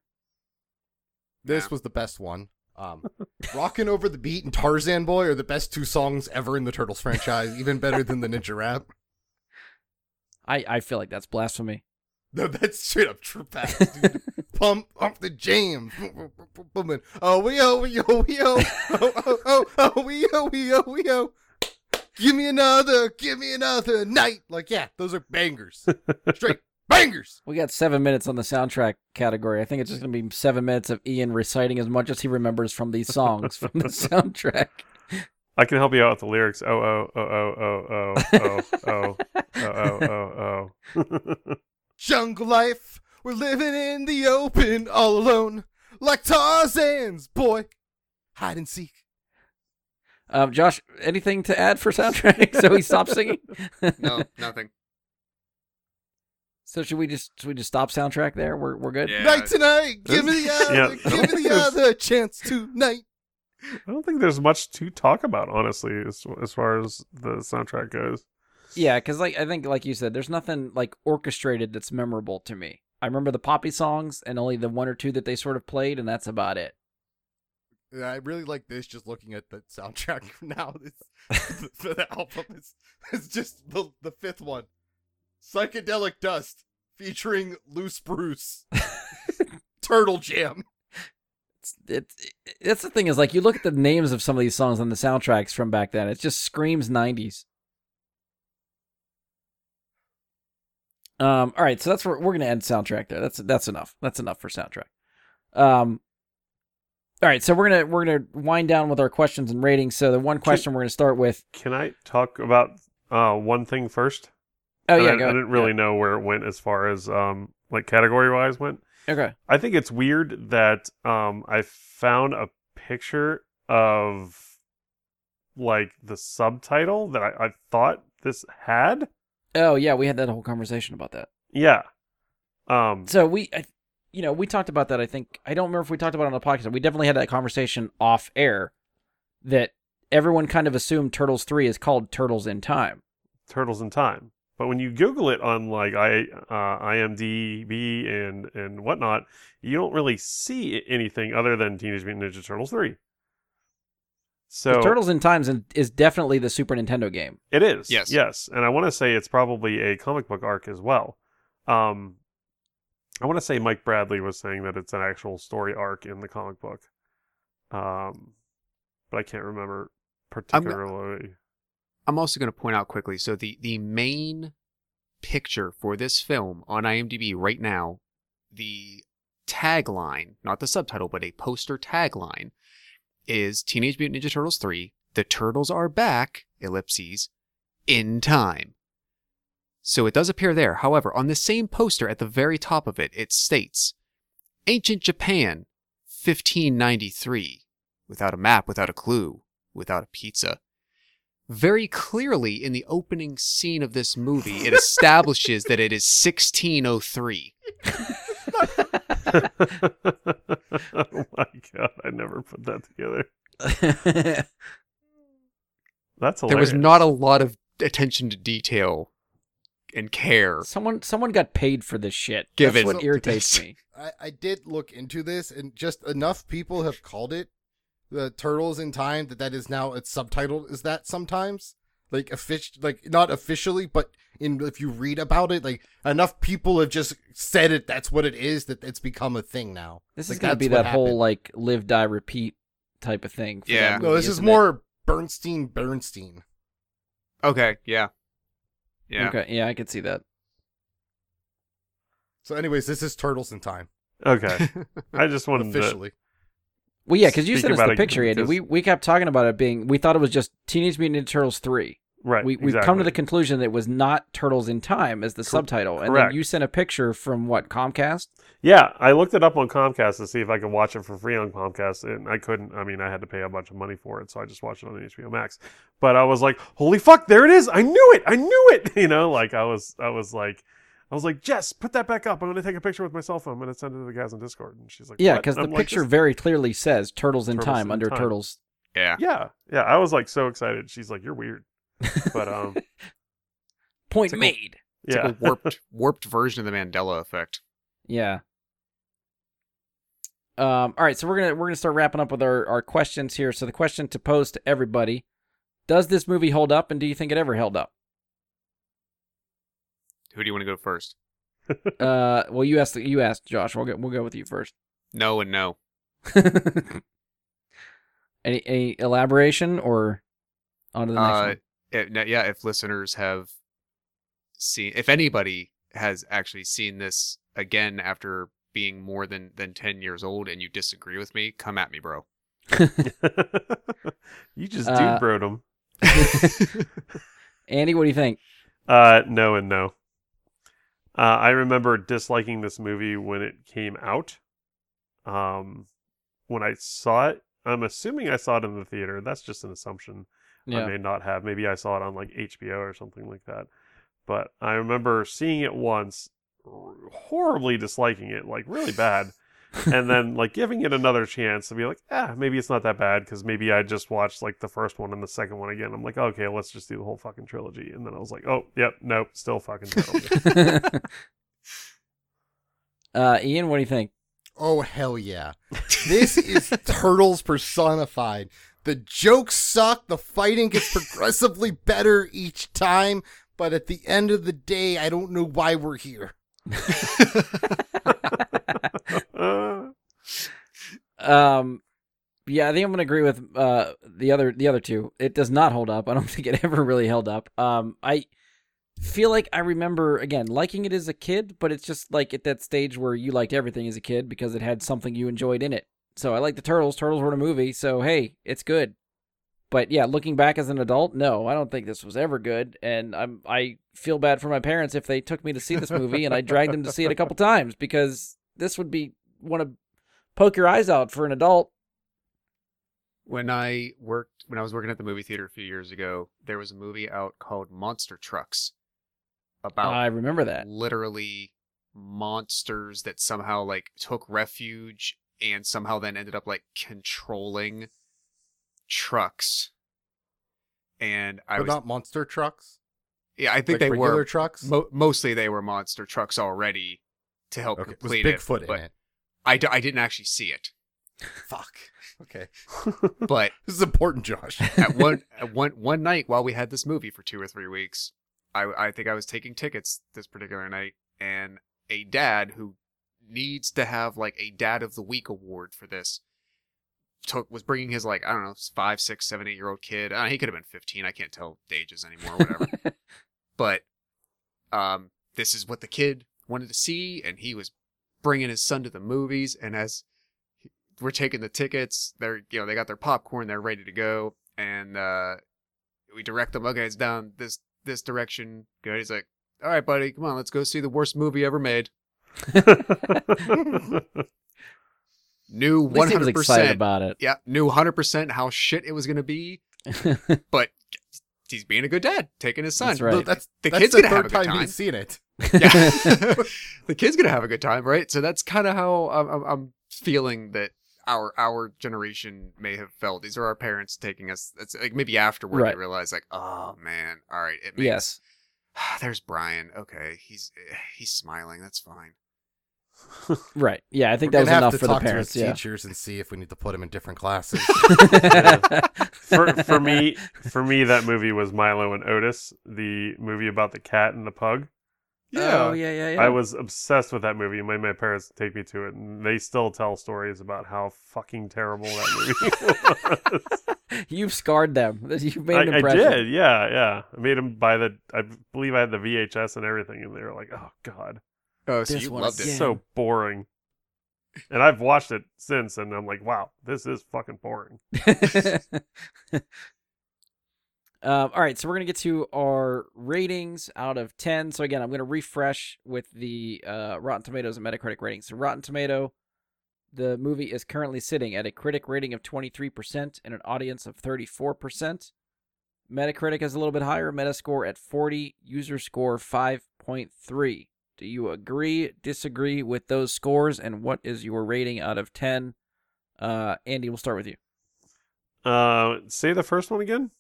This Yeah. was the best one. Um, "Rockin' Over the Beat" and "Tarzan Boy" are the best two songs ever in the Turtles franchise, even better than the Ninja Rap. I I feel like that's blasphemy. No, that's straight up true facts, dude. Pump up the jams. Oh, we oh, we oh, we oh. Oh, oh, oh, oh, we oh, we oh, we oh. Give me another, give me another night. Like, yeah, those are bangers. Straight bangers. We got seven minutes on the soundtrack category. I think it's just gonna be seven minutes of Ian reciting as much as he remembers from these songs from the soundtrack. I can help you out with the lyrics. Oh oh oh oh oh oh oh oh oh oh oh oh. Jungle life. We're living in the open all alone. Like Tarzan's boy. Hide and seek. Um, Josh, anything to add for soundtrack? so he stopped singing. No, nothing. So should we just should we just stop soundtrack there? We're we're good. Yeah. Night tonight. Give me the other, Yeah. give me the other chance tonight. I don't think there's much to talk about, honestly, as as far as the soundtrack goes. Yeah, because like I think like you said, there's nothing like orchestrated that's memorable to me. I remember the Poppy songs and only the one or two that they sort of played, and that's about it. Yeah, I really like this. Just looking at the soundtrack now, it's, for the album, it's, it's just the the fifth one, psychedelic dust featuring Loose Bruce, Turtle Jam. It's, it's that's the thing is like you look at the names of some of these songs on the soundtracks from back then, it just screams '90s. Um. All right, so that's where we're gonna end soundtrack there. That's that's enough. That's enough for soundtrack. Um. All right, so we're gonna we're gonna wind down with our questions and ratings. So the one question we're gonna start with. Can I talk about uh, one thing first? Oh I, yeah, I didn't really know where it went as far as um like category wise went. Okay. I think it's weird that um I found a picture of like the subtitle that I, I thought this had. Oh yeah, we had that whole conversation about that. Yeah. Um So we, I, you know, we talked about that. I think I don't remember if we talked about it on the podcast. We definitely had that conversation off air. That everyone kind of assumed Turtles Three is called Turtles in Time. Turtles in Time. But when you Google it on like I uh, IMDb and and whatnot, you don't really see anything other than Teenage Mutant Ninja Turtles three. So 'Cause Turtles in Time is, is definitely the Super Nintendo game. It is. Yes. Yes. And I want to say it's probably a comic book arc as well. Um, I want to say Mike Bradley was saying that it's an actual story arc in the comic book. Um, but I can't remember particularly. I'm also going to point out quickly. So the the main picture for this film on IMDb right now, the tagline, not the subtitle, but a poster tagline, is Teenage Mutant Ninja Turtles 3: The Turtles Are Back! Ellipses in time. So it does appear there. However, on the same poster at the very top of it, it states Ancient Japan, 1593, without a map, without a clue, without a pizza very clearly in the opening scene of this movie, it establishes that it is 1603. oh my god, I never put that together. That's There was not a lot of attention to detail and care. someone someone got paid for this shit. Given. That's what irritates me. I, I did look into this, and just enough people have called it the Turtles in Time that that is now it's subtitled Is that sometimes. Like official like not officially, but in if you read about it, like enough people have just said it. That's what it is. That it's become a thing now. This Like, is gonna be what that whole like live die repeat type of thing. For Yeah. that No, this is isn't it? more Bernstein. Bernstein. Okay, yeah. Yeah. Okay, yeah, I could see that. So, anyways, this is Turtles in Time Okay. I just wanted to. Well, yeah, because you sent us the it picture, Andy. We we kept talking about it being. We thought it was just Teenage Mutant Ninja Turtles three. Right. We we've come to the conclusion that it was not Turtles in Time as the subtitle, and then you sent a picture from what Comcast. Yeah, I looked it up on Comcast to see if I could watch it for free on Comcast, and I couldn't. I mean, I had to pay a bunch of money for it, so I just watched it on HBO Max. But I was like, "Holy fuck, there it is! I knew it! I knew it!" You know, like I was, I was like, I was like, "Jess, put that back up. I'm going to take a picture with my cell phone. I'm going to send it to the guys on Discord." And she's like, Yeah, because the I'm picture "This- very clearly says Turtles in Turtles Time in under Time. Turtles. Yeah. Yeah, yeah. I was like so excited. She's like, "You're weird," but um, Point It's like a- made. It's yeah, like a warped warped version of the Mandela effect. Yeah. Um, all right, so we're gonna we're gonna start wrapping up with our, our questions here. So the question to pose to everybody: Does this movie hold up, and do you think it ever held up? Who do you want to go first? Uh, well, you asked you asked Josh. We'll go we'll go with you first. No and no. any any elaboration or on to the next Uh, one? it- yeah, if listeners have seen, if anybody has actually seen this again after being more than than ten years old, and you disagree with me, come at me, bro. you just Uh, dude broed him. Andy, what do you think? Uh, no and no. Uh, I remember disliking this movie when it came out. Um, when I saw it, I'm assuming I saw it in the theater. That's just an assumption. I may not have. Maybe I saw it on like HBO or something like that. But I remember seeing it once, r- horribly disliking it, like really bad, and then like giving it another chance to be like, ah, maybe it's not that bad because maybe I just watched like the first one and the second one again. I'm like, okay, let's just do the whole fucking trilogy. And then I was like, oh, yep, nope, still fucking terrible. uh, Ian, what do you think? Oh hell yeah! This is Turtles personified. The jokes suck. The fighting gets progressively better each time. But at the end of the day, I don't know why we're here. Uh, Um, yeah, I think I'm gonna agree with uh the other the other two. It does not hold up. I don't think it ever really held up. Um, I feel like I remember again liking it as a kid, but it's just like at that stage where you liked everything as a kid because it had something you enjoyed in it. So I like the Turtles. Turtles were in a movie, so hey, it's good. But yeah, looking back as an adult, no, I don't think this was ever good, and I'm I feel bad for my parents if they took me to see this movie and I dragged them to see it a couple times because this would be one to poke your eyes out for an adult. when I worked when I was working at the movie theater a few years ago, there was a movie out called Monster Trucks about I remember that. literally monsters that somehow like took refuge and somehow then ended up like controlling trucks. And I But was not monster trucks. yeah, I think like they regular were trucks. mo- mostly they were monster trucks already to help okay, was complete Bigfoot it. in but it? I, d- I didn't actually see it, Fuck. Okay, but this is important, Josh. at one at one one night while we had this movie for two or three weeks, I I think I was taking tickets this particular night, and a dad who needs to have like a dad of the week award for this took was bringing his like I don't know five six seven eight year old kid. Uh, he could have been fifteen. I can't tell the ages anymore. Whatever. but um, this is what the kid wanted to see, and he was bringing his son to the movies. And as we're taking the tickets, they're you know they got their popcorn, they're ready to go, and uh, we direct them. Okay, it's down this this direction. Good. He's like, all right, buddy, come on, let's go see the worst movie ever made. Knew At least one he was hundred excited percent. about it. Yeah, knew hundred percent how shit it was gonna be, but he's being a good dad, taking his son. That's right. No, that's The that's kid's the gonna have third a good time time. he's seen it. Yeah. the kid's gonna have a good time, right? So that's kind of how I'm, I'm, I'm feeling that our our generation may have felt. These are our parents taking us. It's like maybe afterward Right. you realize, like, oh man, all right, it makes, yes. There's Brian. Okay, he's he's smiling. That's fine. Right. Yeah, I think We're that was have enough to for the parents. to his Yeah. teachers and see if we need to put him in different classes. for for me for me that movie was Milo and Otis, the movie about the cat and the pug. Oh yeah, yeah, yeah. I was obsessed with that movie. My my parents take me to it, and they still tell stories about how fucking terrible that movie was. You've scarred them. You've made I, an I impression. did, yeah, yeah. I made them buy the. I believe I had the VHS and everything, and they were like, "Oh God, Oh, so This you loved it. so boring." And I've watched it since, and I'm like, "Wow, this is fucking boring." Um, all right, so we're gonna get to our ratings out of ten. So again, I'm gonna refresh with the uh, Rotten Tomatoes and Metacritic ratings. So Rotten Tomato, the movie is currently sitting at a critic rating of 23% and an audience of 34%. Metacritic is a little bit higher, Metascore at 40, user score 5.3. Do you agree, disagree with those scores, and what is your rating out of 10? Uh, Andy, we'll start with you. Uh, say the first one again.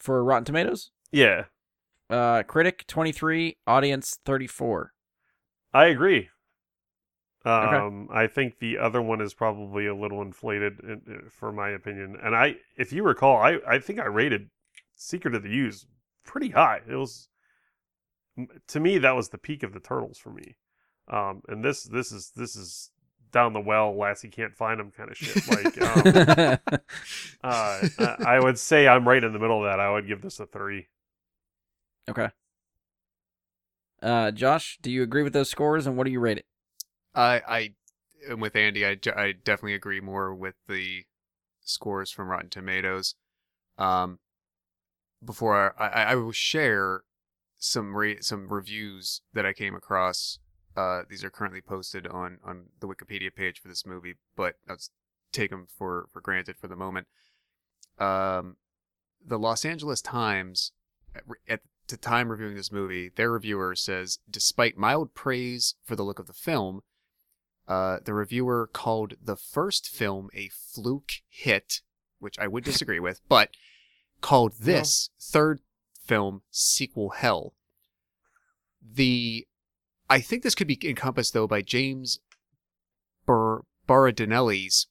For Rotten Tomatoes, Yeah, uh, critic 23, audience 34. I agree. Um, I think the other one is probably a little inflated, in, uh, for my opinion. And I, if you recall, I, I think I rated Secret of the Ooze pretty high. It was, to me, that was the peak of the turtles for me. Um, and this, this is, this is down the well, Lassie can't find him kind of shit. Like, um, uh, I, I would say I'm right in the middle of that. I would give this a three. okay. Uh, Josh, do you agree with those scores, and what do you rate it? I I am with Andy. I, I definitely agree more with the scores from Rotten Tomatoes. Um, before I, I, I will share some re- some reviews that I came across. Uh, these are currently posted on on the Wikipedia page for this movie, but let's take them for for granted for the moment. Um, the Los Angeles Times at, at the time reviewing this movie, their reviewer says, despite mild praise for the look of the film, uh, the reviewer called the first film a fluke hit, which I would disagree with, but called this third film sequel hell. The I think this could be encompassed though by James Bar- Berardinelli's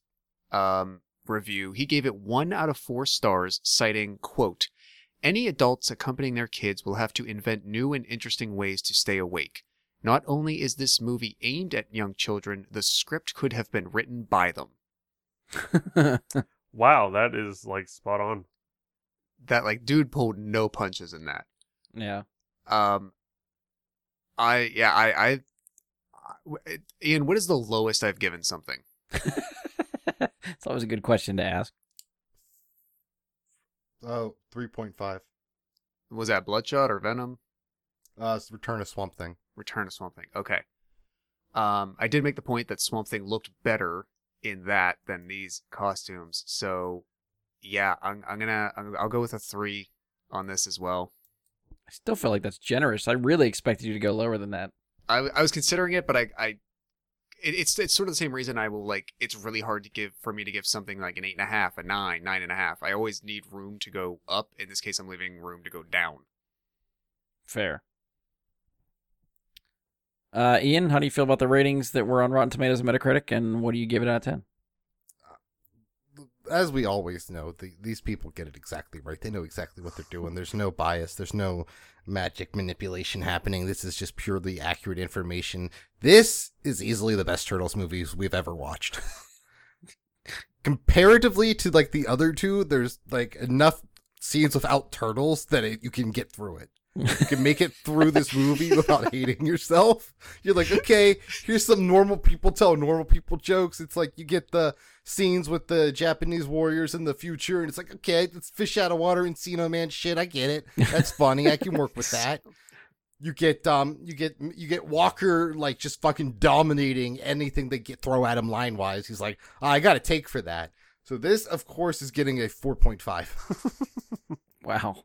um, review. He gave it one out of four stars, citing quote any adults accompanying their kids will have to invent new and interesting ways to stay awake. Not only is this movie aimed at young children, the script could have been written by them. Wow, that is like spot on. That like dude pulled no punches in that. yeah. Um I yeah, I I I- Ian, what is the lowest I've given something? it's always a good question to ask. oh, 3.5. Was that Bloodshot or Venom? Uh, it's Return of Swamp Thing. Return of Swamp Thing. Okay. Um, I did make the point that Swamp Thing looked better in that than these costumes. So, yeah, I'm, I'm gonna I'm, I'll go with a three on this as well. I still feel like that's generous. I really expected you to go lower than that. I, I was considering it, but I, I it, it's it's sort of the same reason I will like. It's really hard to give for me to give something like an eight and a half, a nine, nine and a half. I always need room to go up. In this case, I'm leaving room to go down. Fair. Uh, Ian, how do you feel about the ratings that were on Rotten Tomatoes and Metacritic, and what do you give it out of ten? As we always know, the, these people get it exactly right. They know exactly what they're doing. There's no bias. There's no magic manipulation happening. This is just purely accurate information. This is easily the best Turtles movies we've ever watched. Comparatively to like the other two, there's like enough scenes without turtles that it, you can get through it. You can make it through this movie without hating yourself. You're like, okay, here's some normal people tell normal people jokes. It's like you get the scenes with the Japanese warriors in the future, and it's like, okay, it's fish out of water and Encino Man shit. I get it. That's funny. I can work with that. You get um, you get you get Walker like just fucking dominating anything they get throw at him line wise. He's like, I got a take for that. So this, of course, is getting a four point five. Wow.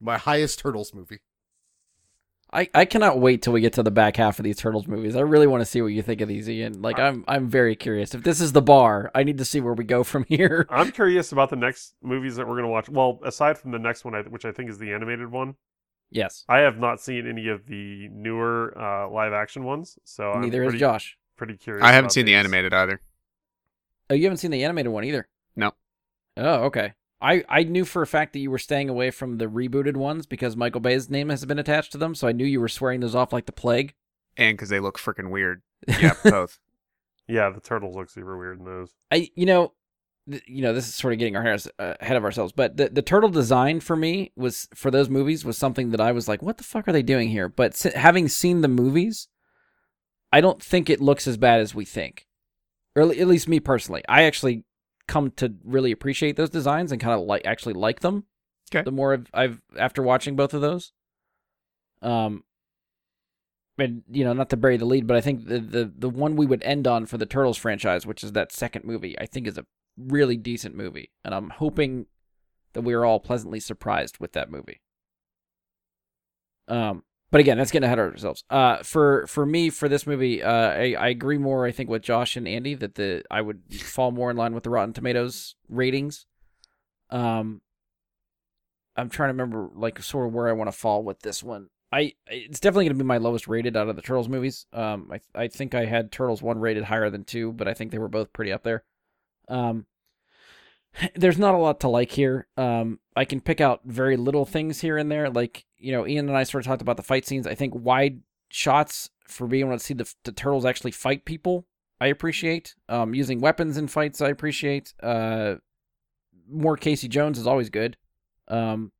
My highest Turtles movie. I, I cannot wait till we get to the back half of these Turtles movies. I really want to see what you think of these, Ian. Like I'm I'm very curious. If this is the bar, I need to see where we go from here. I'm curious about the next movies that we're gonna watch. Well, aside from the next one, I- which I think is the animated one, Yes. I have not seen any of the newer uh, live action ones, so I'm Neither pretty, is Josh. pretty curious. I haven't about seen the animated either. Oh, you haven't seen the animated one either. No. Oh, okay. I, I knew for a fact that you were staying away from the rebooted ones because Michael Bay's name has been attached to them, so I knew you were swearing those off like the plague. And because they look freaking weird. Yeah, both. Yeah, the turtles look super weird in those. I you know, th- you know this is sort of getting our hairs uh, ahead of ourselves, but the the turtle design for me was for those movies was something that I was like, what the fuck are they doing here? But s- having seen the movies, I don't think it looks as bad as we think, or at at least me personally. I actually come to really appreciate those designs and kind of like actually like them. Okay. The more I've, I've after watching both of those, um, and you know, not to bury the lead, but I think the the the one we would end on for the Turtles franchise, which is that second movie, I think is a really decent movie, and I'm hoping that we are all pleasantly surprised with that movie. Um, but again, that's getting ahead of ourselves. Uh, for for me, for this movie, uh, I, I agree more. I think with Josh and Andy that the I would fall more in line with the Rotten Tomatoes ratings. Um, I'm trying to remember like sort of where I want to fall with this one. I it's definitely going to be my lowest rated out of the Turtles movies. Um, I I think I had Turtles one rated higher than two, but I think they were both pretty up there. Um, there's not a lot to like here. Um, I can pick out very little things here and there. Like you know, Ian and I sort of talked about the fight scenes. I think wide shots for being able to see the the turtles actually fight people. I appreciate. Um, using weapons in fights. I appreciate. Uh, more Casey Jones is always good. Um,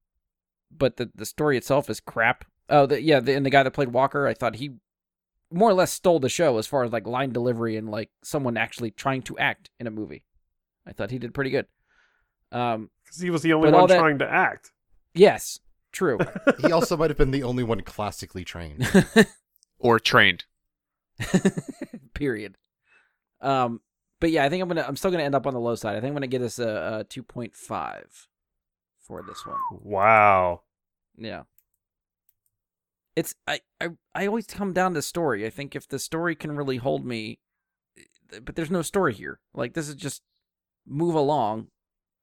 but the the story itself is crap. Oh, the, yeah, the, and the guy that played Walker, I thought he more or less stole the show as far as like line delivery and like someone actually trying to act in a movie. I thought he did pretty good. Um, Because he was the only one that- trying to act. yes, true. He also might have been the only one classically trained. Or trained. Period. Um, but yeah, I think I'm gonna. I'm still gonna end up on the low side. I think I'm gonna give this a, a two point five for this one. Wow. Yeah. It's I, I I always come down to story. I think if the story can really hold me, but there's no story here. Like this is just move along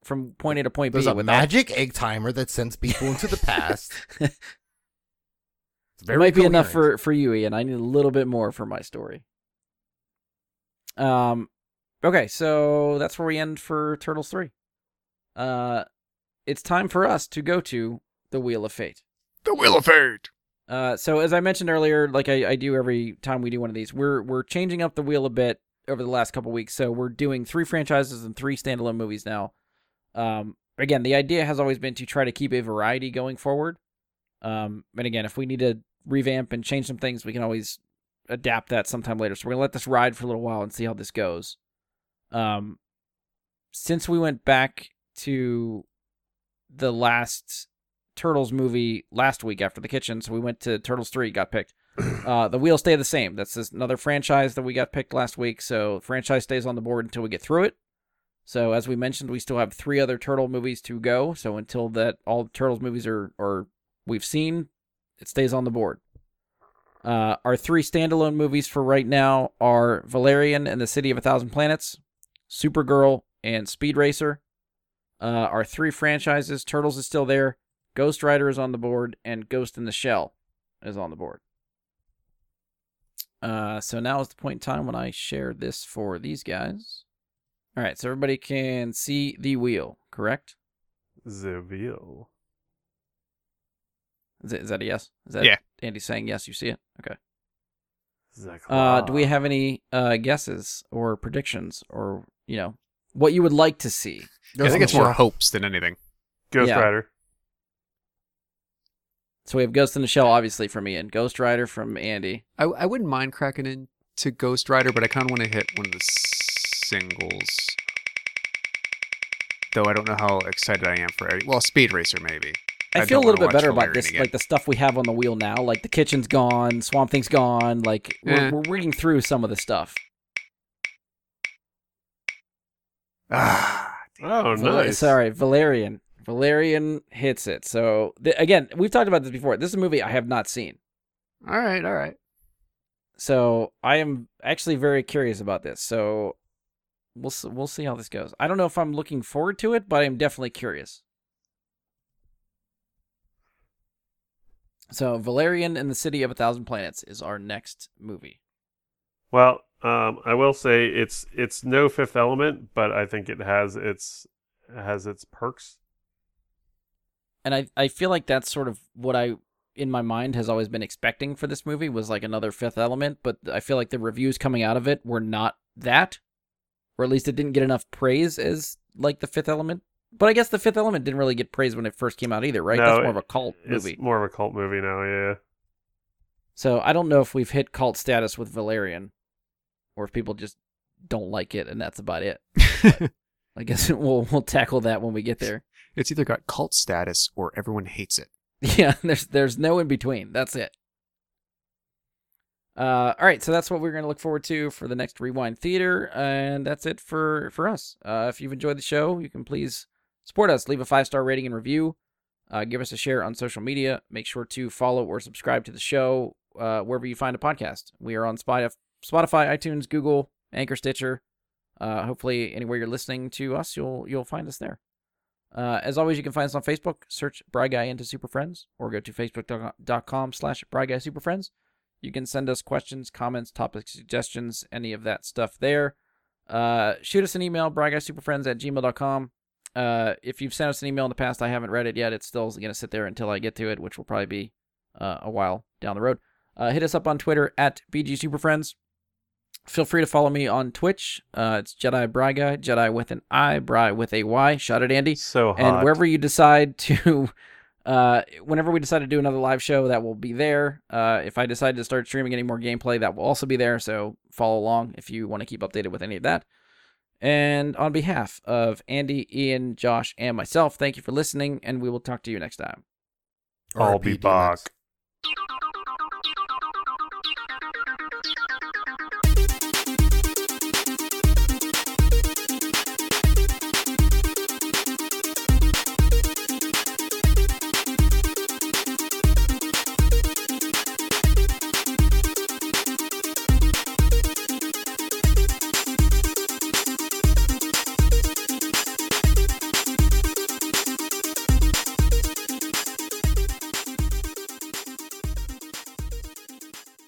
from point A to point There's B. a without- magic egg timer that sends people into the past. It's it very might be enough for for you, Ian. I need a little bit more for my story. Um, okay, so that's where we end for Turtles three. Uh, it's time for us to go to the Wheel of Fate. The Wheel of Fate. Uh, so as I mentioned earlier, like I, I do every time we do one of these, we're we're changing up the wheel a bit over the last couple weeks. So we're doing three franchises and three standalone movies now. Um, again, the idea has always been to try to keep a variety going forward. Um, and again, if we need to revamp and change some things, we can always adapt that sometime later. So we're gonna let this ride for a little while and see how this goes. Um, since we went back to the last Turtles movie last week after the kitchen, so we went to Turtles three, got picked. Uh, the wheel stay the same. That's another franchise that we got picked last week, so franchise stays on the board until we get through it. So as we mentioned, we still have three other Turtle movies to go. So until that all Turtles movies are or we've seen, it stays on the board. Uh, our three standalone movies for right now are Valerian and the City of a Thousand Planets, Supergirl, and Speed Racer. Uh, our three franchises, Turtles is still there, Ghost Rider is on the board, and Ghost in the Shell is on the board. Uh, so now is the point in time when I share this for these guys. All right, so everybody can see the wheel, correct? The wheel. Is, it, is that a yes? Is that Yeah. Andy saying yes? You see it? Okay. Uh, do we have any uh, guesses or predictions or you know what you would like to see? I think it's more hopes than anything. Ghost yeah. Rider? So we have Ghost in the Shell, obviously from Ian, Ghost Rider from Andy. I, I wouldn't mind cracking into Ghost Rider, but I kind of want to hit one of the singles. Though I don't know how excited I am for it. Well, Speed Racer maybe. I, I feel a little bit better about this, again. like the stuff we have on the wheel now. Like the kitchen's gone, Swamp Thing's gone. Like we're, Eh. we're reading through some of the stuff. Ah, Oh, Val- nice. Sorry, Valerian. Valerian hits it. So th- again, we've talked about this before. This is a movie I have not seen. All right, all right. So I am actually very curious about this. So we'll we'll see how this goes. I don't know if I'm looking forward to it, but I'm definitely curious. So Valerian and the City of a Thousand Planets is our next movie. Well, um, I will say it's it's no Fifth Element, but I think it has its has its perks. And I I feel like that's sort of what I in my mind has always been expecting for this movie was like another Fifth Element, but I feel like the reviews coming out of it were not that, or at least it didn't get enough praise as like the Fifth Element. But I guess the Fifth Element didn't really get praised when it first came out either, right? No, That's more of a cult It's movie. more of a cult movie now. Yeah. So I don't know if we've hit cult status with Valerian, or if people just don't like it and that's about it. I guess we'll we'll tackle that when we get there. It's either got cult status or everyone hates it. Yeah, there's there's no in between. That's it. Uh, all right, so that's what we're going to look forward to for the next Rewind Theater, and that's it for for us. Uh, if you've enjoyed the show, you can please support us. Leave a five star rating and review. Uh, give us a share on social media. Make sure to follow or subscribe to the show uh, wherever you find a podcast. We are on Spotify, Spotify, iTunes, Google, Anchor, Stitcher. Uh, hopefully, anywhere you're listening to us, you'll you'll find us there. Uh, as always, you can find us on Facebook. Search Bry Guy into Super Friends, or go to facebook.com slash Bry Guy Super Friends. You can send us questions, comments, topic suggestions, any of that stuff there. Uh, shoot us an email, bryguysuperfriends at gmail.com. Uh, if you've sent us an email in the past, I haven't read it yet. It's still going to sit there until I get to it, which will probably be uh, a while down the road. Uh, hit us up on Twitter at BGSuperFriends. Feel free to follow me on Twitch. Uh, it's Jedi Bry Guy, Jedi with an I, Bry with a Y. Shout it, Andy. So hot. And wherever you decide to, uh, whenever we decide to do another live show, that will be there. Uh, if I decide to start streaming any more gameplay, that will also be there. So follow along if you want to keep updated with any of that. And on behalf of Andy, Ian, Josh, and myself, thank you for listening, and we will talk to you next time. I'll be back.